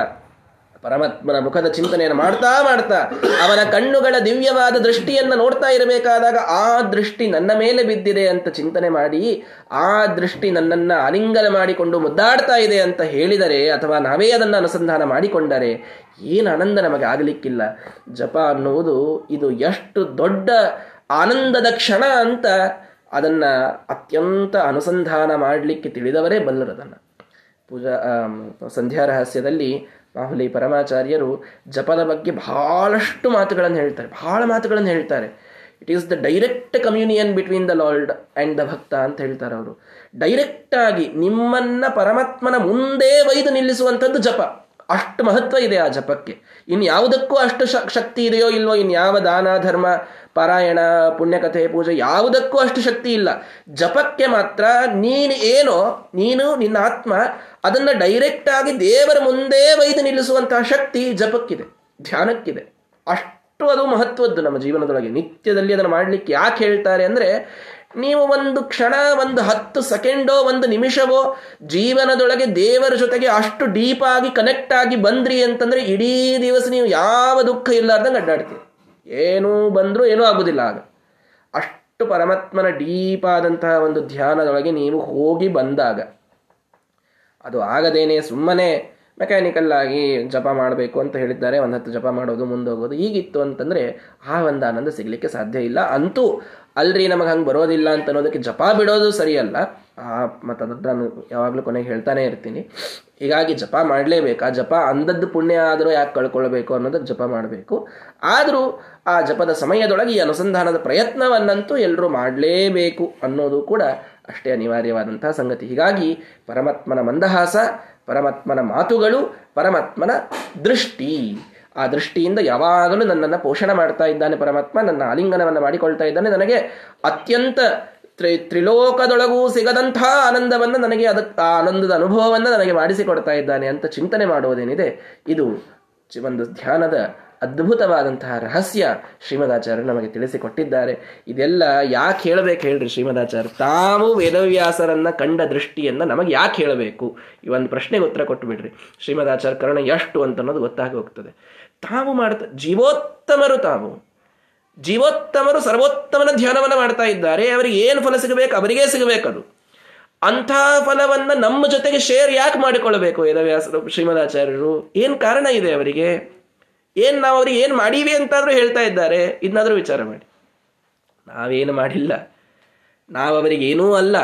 A: ಪರಮಾತ್ಮನ ಮುಖದ ಚಿಂತನೆಯನ್ನು ಮಾಡ್ತಾ ಮಾಡ್ತಾ ಅವನ ಕಣ್ಣುಗಳ ದಿವ್ಯವಾದ ದೃಷ್ಟಿಯನ್ನು ನೋಡ್ತಾ ಇರಬೇಕಾದಾಗ ಆ ದೃಷ್ಟಿ ನನ್ನ ಮೇಲೆ ಬಿದ್ದಿದೆ ಅಂತ ಚಿಂತನೆ ಮಾಡಿ, ಆ ದೃಷ್ಟಿ ನನ್ನನ್ನ ಆಲಿಂಗನ ಮಾಡಿಕೊಂಡು ಮುದ್ದಾಡ್ತಾ ಇದೆ ಅಂತ ಹೇಳಿದರೆ ಅಥವಾ ನಾವೇ ಅದನ್ನು ಅನುಸಂಧಾನ ಮಾಡಿಕೊಂಡರೆ ಏನು ಆನಂದ ನಮಗೆ ಆಗಲಿಕ್ಕಿಲ್ಲ. ಜಪ ಅನ್ನುವುದು ಇದು ಎಷ್ಟು ದೊಡ್ಡ ಆನಂದದ ಕ್ಷಣ ಅಂತ ಅದನ್ನ ಅತ್ಯಂತ ಅನುಸಂಧಾನ ಮಾಡಲಿಕ್ಕೆ ತಿಳಿದವರೇ ಬಲ್ಲರದನ್ನು. ಪೂಜಾ ಸಂಧ್ಯಾ ರಹಸ್ಯದಲ್ಲಿ ಮಾಹುಲಿ ಪರಮಾಚಾರ್ಯರು ಜಪದ ಬಗ್ಗೆ ಬಹಳಷ್ಟು ಮಾತುಗಳನ್ನು ಹೇಳ್ತಾರೆ, ಬಹಳ ಮಾತುಗಳನ್ನು ಹೇಳ್ತಾರೆ. It is the direct communion between the Lord and the bhakta ಅಂತ ಹೇಳ್ತಾರೆ ಅವರು. ಡೈರೆಕ್ಟಾಗಿ ನಿಮ್ಮನ್ನ ಪರಮಾತ್ಮನ ಮುಂದೆ ಒಯ್ದು ನಿಲ್ಲಿಸುವಂಥದ್ದು ಜಪ. ಅಷ್ಟು ಮಹತ್ವ ಇದೆ ಆ ಜಪಕ್ಕೆ. ಇನ್ ಯಾವುದಕ್ಕೂ ಅಷ್ಟು ಶಕ್ತಿ ಇದೆಯೋ ಇಲ್ವೋ, ಇನ್ ಯಾವ ದಾನ, ಧರ್ಮ, ಪಾರಾಯಣ, ಪುಣ್ಯಕಥೆ, ಪೂಜೆ ಯಾವುದಕ್ಕೂ ಅಷ್ಟು ಶಕ್ತಿ ಇಲ್ಲ. ಜಪಕ್ಕೆ ಮಾತ್ರ ನೀನು ಏನೋ, ನೀನು ನಿನ್ನ ಆತ್ಮ ಅದನ್ನು ಡೈರೆಕ್ಟ್ ಆಗಿ ದೇವರ ಮುಂದೆ ಒಯ್ದು ನಿಲ್ಲಿಸುವಂತಹ ಶಕ್ತಿ ಜಪಕ್ಕಿದೆ, ಧ್ಯಾನಕ್ಕಿದೆ. ಅಷ್ಟು ಅದು ಮಹತ್ವದ್ದು ನಮ್ಮ ಜೀವನದೊಳಗೆ. ನಿತ್ಯದಲ್ಲಿ ಅದನ್ನು ಮಾಡಲಿಕ್ಕೆ ಯಾಕೆ ಹೇಳ್ತಾರೆ ಅಂದ್ರೆ ನೀವು ಒಂದು ಕ್ಷಣ, ಒಂದು ಹತ್ತು ಸೆಕೆಂಡೋ, ಒಂದು ನಿಮಿಷವೋ ಜೀವನದೊಳಗೆ ದೇವರ ಜೊತೆಗೆ ಅಷ್ಟು ಡೀಪ್ ಆಗಿ ಕನೆಕ್ಟ್ ಆಗಿ ಬಂದ್ರಿ ಅಂತಂದ್ರೆ ಇಡೀ ದಿವಸ ನೀವು ಯಾವ ದುಃಖ ಇಲ್ಲಾರ್ದಂಗೆ ಅಡ್ಡಾಡ್ತೀವಿ ಏನೂ ಬಂದರೂ ಏನೂ ಆಗುದಿಲ್ಲ ಆಗ. ಅಷ್ಟು ಪರಮಾತ್ಮನ ಡೀಪ್ ಆದಂತಹ ಒಂದು ಧ್ಯಾನದೊಳಗೆ ನೀವು ಹೋಗಿ ಬಂದಾಗ, ಅದು ಆಗದೇನೆ ಸುಮ್ಮನೆ ಮೆಕ್ಯಾನಿಕಲ್ ಆಗಿ ಜಪ ಮಾಡಬೇಕು ಅಂತ ಹೇಳಿದ್ದಾರೆ, ಒಂದು ಹತ್ತು ಜಪ ಮಾಡೋದು ಮುಂದೋಗೋದು ಈಗಿತ್ತು ಅಂತಂದರೆ ಆ ಒಂದು ಆನಂದ ಸಿಗಲಿಕ್ಕೆ ಸಾಧ್ಯ ಇಲ್ಲ. ಅಂತೂ ಅಲ್ರಿ ನಮಗೆ ಹಂಗೆ ಬರೋದಿಲ್ಲ ಅಂತ ಅನ್ನೋದಕ್ಕೆ ಜಪ ಬಿಡೋದು ಸರಿಯಲ್ಲ. ಮತ್ತು ಅದನ್ನು ನಾನು ಯಾವಾಗಲೂ ಕೊನೆಗೆ ಹೇಳ್ತಾನೆ ಇರ್ತೀನಿ. ಹೀಗಾಗಿ ಜಪ ಮಾಡಲೇಬೇಕು. ಆ ಜಪ ಅಂದದ್ದು ಪುಣ್ಯ ಆದರೂ ಯಾಕೆ ಕಳ್ಕೊಳ್ಬೇಕು ಅನ್ನೋದಕ್ಕೆ ಜಪ ಮಾಡಬೇಕು. ಆದರೂ ಆ ಜಪದ ಸಮಯದೊಳಗೆ ಈ ಅನುಸಂಧಾನದ ಪ್ರಯತ್ನವನ್ನಂತೂ ಎಲ್ಲರೂ ಮಾಡಲೇಬೇಕು ಅನ್ನೋದು ಕೂಡ ಅಷ್ಟೇ ಅನಿವಾರ್ಯವಾದಂತಹ ಸಂಗತಿ. ಹೀಗಾಗಿ ಪರಮಾತ್ಮನ ಮಂದಹಾಸ, ಪರಮಾತ್ಮನ ಮಾತುಗಳು, ಪರಮಾತ್ಮನ ದೃಷ್ಟಿ. ಆ ದೃಷ್ಟಿಯಿಂದ ಯಾವಾಗಲೂ ನನ್ನನ್ನು ಪೋಷಣೆ ಮಾಡ್ತಾ ಇದ್ದಾನೆ ಪರಮಾತ್ಮ, ನನ್ನ ಆಲಿಂಗನವನ್ನು ಮಾಡಿಕೊಳ್ತಾ ಇದ್ದಾನೆ. ನನಗೆ ಅತ್ಯಂತ ತ್ರಿ, ತ್ರಿಲೋಕದೊಳಗೂ ಸಿಗದಂಥ ಆನಂದವನ್ನು ನನಗೆ ಅದಕ್ಕೆ ಆ ಆನಂದದ ಅನುಭವವನ್ನು ನನಗೆ ಮಾಡಿಸಿಕೊಡ್ತಾ ಇದ್ದಾನೆ ಅಂತ ಚಿಂತನೆ ಮಾಡುವುದೇನಿದೆ, ಇದು ಒಂದು ಧ್ಯಾನದ ಅದ್ಭುತವಾದಂತಹ ರಹಸ್ಯ ಶ್ರೀಮದಾಚಾರ್ಯರು ನಮಗೆ ತಿಳಿಸಿಕೊಟ್ಟಿದ್ದಾರೆ. ಇದೆಲ್ಲ ಯಾಕೆ ಹೇಳಬೇಕು ಹೇಳ್ರಿ ಶ್ರೀಮದಾಚಾರ್ಯ? ತಾವು ವೇದವ್ಯಾಸರನ್ನ ಕಂಡ ದೃಷ್ಟಿಯನ್ನ ನಮಗೆ ಯಾಕೆ ಹೇಳಬೇಕು? ಈ ಒಂದು ಪ್ರಶ್ನೆಗೆ ಉತ್ತರ ಕೊಟ್ಟು ಬಿಡ್ರಿ ಶ್ರೀಮದಾಚಾರ್ಯ ಕರ್ಣ ಎಷ್ಟು ಅಂತ ಅನ್ನೋದು ಗೊತ್ತಾಗಿ ಹೋಗ್ತದೆ. ತಾವು ಮಾಡ್ತಾ, ಜೀವೋತ್ತಮರು ತಾವು. ಜೀವೋತ್ತಮರು ಸರ್ವೋತ್ತಮನ ಧ್ಯಾನವನ್ನು ಮಾಡ್ತಾ ಇದ್ದಾರೆ, ಅವರಿಗೆ ಏನು ಫಲ ಸಿಗಬೇಕು ಅವರಿಗೆ ಸಿಗಬೇಕದು ಅಂಥ ಫಲವನ್ನು ನಮ್ಮ ಜೊತೆಗೆ ಶೇರ್ ಯಾಕೆ ಮಾಡಿಕೊಳ್ಳಬೇಕು ವೇದವ್ಯಾಸರು, ಶ್ರೀಮದಾಚಾರ್ಯರು? ಏನು ಕಾರಣ ಇದೆ ಅವರಿಗೆ? ಏನು ನಾವು ಅವ್ರಿಗೆ ಏನು ಮಾಡೀವಿ ಅಂತಾದರೂ ಹೇಳ್ತಾ ಇದ್ದಾರೆ ಇದನ್ನಾದರೂ ವಿಚಾರ ಮಾಡಿ. ನಾವೇನು ಮಾಡಿಲ್ಲ. ನಾವು ಅವರಿಗೆ ಏನೂ ಅಲ್ಲ.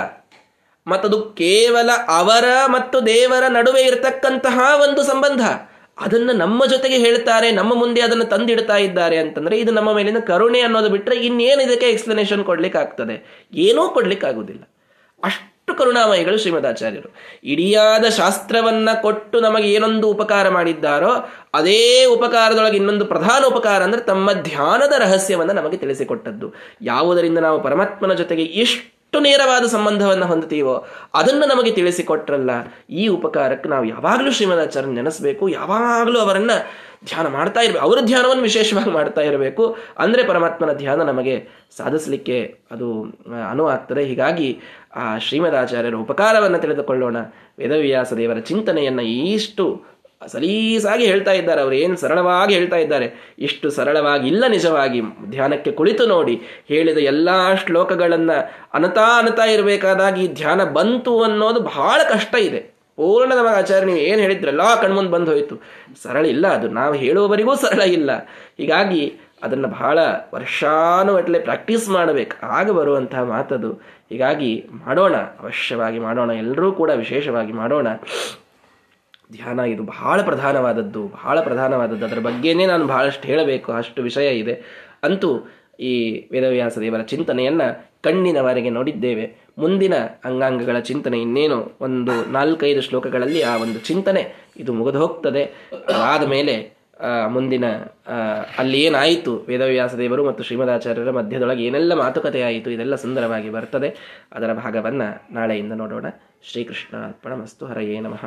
A: ಮತ್ತದು ಕೇವಲ ಅವರ ಮತ್ತು ದೇವರ ನಡುವೆ ಇರತಕ್ಕಂತಹ ಒಂದು ಸಂಬಂಧ. ಅದನ್ನು ನಮ್ಮ ಜೊತೆಗೆ ಹೇಳ್ತಾರೆ, ನಮ್ಮ ಮುಂದೆ ಅದನ್ನು ತಂದಿಡ್ತಾ ಇದ್ದಾರೆ ಅಂತಂದ್ರೆ ಇದು ನಮ್ಮ ಮೇಲಿನ ಕರುಣೆ ಅನ್ನೋದು ಬಿಟ್ಟರೆ ಇನ್ನೇನು ಇದಕ್ಕೆ ಎಕ್ಸ್ಪ್ಲನೇಷನ್ ಕೊಡ್ಲಿಕ್ಕೆ ಆಗ್ತದೆ ಏನೂ ಕೊಡ್ಲಿಕ್ಕೆ ಆಗುದಿಲ್ಲ ಅಷ್ಟು ಕರುಣಾಮಯಿಗಳು ಶ್ರೀಮದಾಚಾರ್ಯರು. ಇಡಿಯಾದ ಶಾಸ್ತ್ರವನ್ನ ಕೊಟ್ಟು ನಮಗೆ ಏನೊಂದು ಉಪಕಾರ ಮಾಡಿದ್ದಾರೋ, ಅದೇ ಉಪಕಾರದೊಳಗೆ ಇನ್ನೊಂದು ಪ್ರಧಾನ ಉಪಕಾರ ಅಂದ್ರೆ ತಮ್ಮ ಧ್ಯಾನದ ರಹಸ್ಯವನ್ನು ನಮಗೆ ತಿಳಿಸಿಕೊಟ್ಟದ್ದು. ಯಾವುದರಿಂದ ನಾವು ಪರಮಾತ್ಮನ ಜೊತೆಗೆ ಇಷ್ಟು ಎಷ್ಟು ನೇರವಾದ ಸಂಬಂಧವನ್ನು ಹೊಂದುತ್ತೀವೋ ಅದನ್ನು ನಮಗೆ ತಿಳಿಸಿಕೊಟ್ರಲ್ಲ. ಈ ಉಪಕಾರಕ್ಕೆ ನಾವು ಯಾವಾಗಲೂ ಶ್ರೀಮದಾಚಾರ್ಯ ನೆನೆಸಬೇಕು, ಯಾವಾಗಲೂ ಅವರನ್ನು ಧ್ಯಾನ ಮಾಡ್ತಾ ಇರಬೇಕು ಅವರ ಧ್ಯಾನವನ್ನು ವಿಶೇಷವಾಗಿ ಮಾಡ್ತಾ ಇರಬೇಕು. ಅಂದರೆ ಪರಮಾತ್ಮನ ಧ್ಯಾನ ನಮಗೆ ಸಾಧಿಸಲಿಕ್ಕೆ ಅದು ಅನುವಾಗ್ತದೆ ಹೀಗಾಗಿ ಆ ಶ್ರೀಮದಾಚಾರ್ಯರ ಉಪಕಾರವನ್ನು ತಿಳಿದುಕೊಳ್ಳೋಣ. ವೇದವ್ಯಾಸ ದೇವರ ಚಿಂತನೆಯನ್ನು ಇಷ್ಟು ಸಲೀಸಾಗಿ ಹೇಳ್ತಾ ಇದ್ದಾರೆ, ಅವರು ಏನು ಸರಳವಾಗಿ ಹೇಳ್ತಾ ಇದ್ದಾರೆ. ಇಷ್ಟು ಸರಳವಾಗಿ ಇಲ್ಲ ನಿಜವಾಗಿ. ಧ್ಯಾನಕ್ಕೆ ಕುಳಿತು ನೋಡಿ, ಹೇಳಿದ ಎಲ್ಲ ಶ್ಲೋಕಗಳನ್ನು ಅನತಾ ಅನತಾ ಇರಬೇಕಾದಾಗ ಈ ಧ್ಯಾನ ಬಂತು ಅನ್ನೋದು ಬಹಳ ಕಷ್ಟ ಇದೆ. ಪೂರ್ಣ ನಮಗೆ ಆಚಾರ್ಯ, ನೀವು ಏನು ಹೇಳಿದ್ರಲ್ಲ ಕಣ್ಮುಂದು ಬಂದು ಹೋಯಿತು. ಸರಳ ಇಲ್ಲ ಅದು. ನಾವು ಹೇಳುವವರಿಗೂ ಸರಳ ಇಲ್ಲ. ಹೀಗಾಗಿ ಅದನ್ನು ಬಹಳ ವರ್ಷಾನುಗಟ್ಟಲೆ ಪ್ರಾಕ್ಟೀಸ್ ಮಾಡಬೇಕು. ಆಗ ಬರುವಂತಹ ಮಾತದು. ಹೀಗಾಗಿ ಮಾಡೋಣ. ಅವಶ್ಯವಾಗಿ ಮಾಡೋಣ. ಎಲ್ಲರೂ ಕೂಡ ವಿಶೇಷವಾಗಿ ಮಾಡೋಣ. ಧ್ಯಾನ ಇದು ಬಹಳ ಪ್ರಧಾನವಾದದ್ದು ಬಹಳ ಪ್ರಧಾನವಾದದ್ದು. ಅದರ ಬಗ್ಗೆನೇ ನಾನು ಬಹಳಷ್ಟು ಹೇಳಬೇಕು, ಅಷ್ಟು ವಿಷಯ ಇದೆ. ಅಂತೂ ಈ ವೇದವ್ಯಾಸ ದೇವರ ಚಿಂತನೆಯನ್ನು ಕಣ್ಣಿನವರೆಗೆ ನೋಡಿದ್ದೇವೆ. ಮುಂದಿನ ಅಂಗಾಂಗಗಳ ಚಿಂತನೆ ಇನ್ನೇನು ಒಂದು ನಾಲ್ಕೈದು ಶ್ಲೋಕಗಳಲ್ಲಿ ಆ ಒಂದು ಚಿಂತನೆ ಇದು ಮುಗಿದು ಹೋಗ್ತದೆ ಆದ ಮೇಲೆ ಮುಂದಿನ ಅಲ್ಲಿ ಏನಾಯಿತು? ವೇದವ್ಯಾಸ ದೇವರು ಮತ್ತು ಶ್ರೀಮದಾಚಾರ್ಯರ ಮಧ್ಯದೊಳಗೆ ಏನೆಲ್ಲ ಮಾತುಕತೆ ಆಯಿತು? ಇದೆಲ್ಲ ಸುಂದರವಾಗಿ ಬರ್ತದೆ. ಅದರ ಭಾಗವನ್ನು ನಾಳೆಯಿಂದ ನೋಡೋಣ. ಶ್ರೀಕೃಷ್ಣ ಅರ್ಪಣ ಮಸ್ತು ಹರಯೇ ನಮಃ.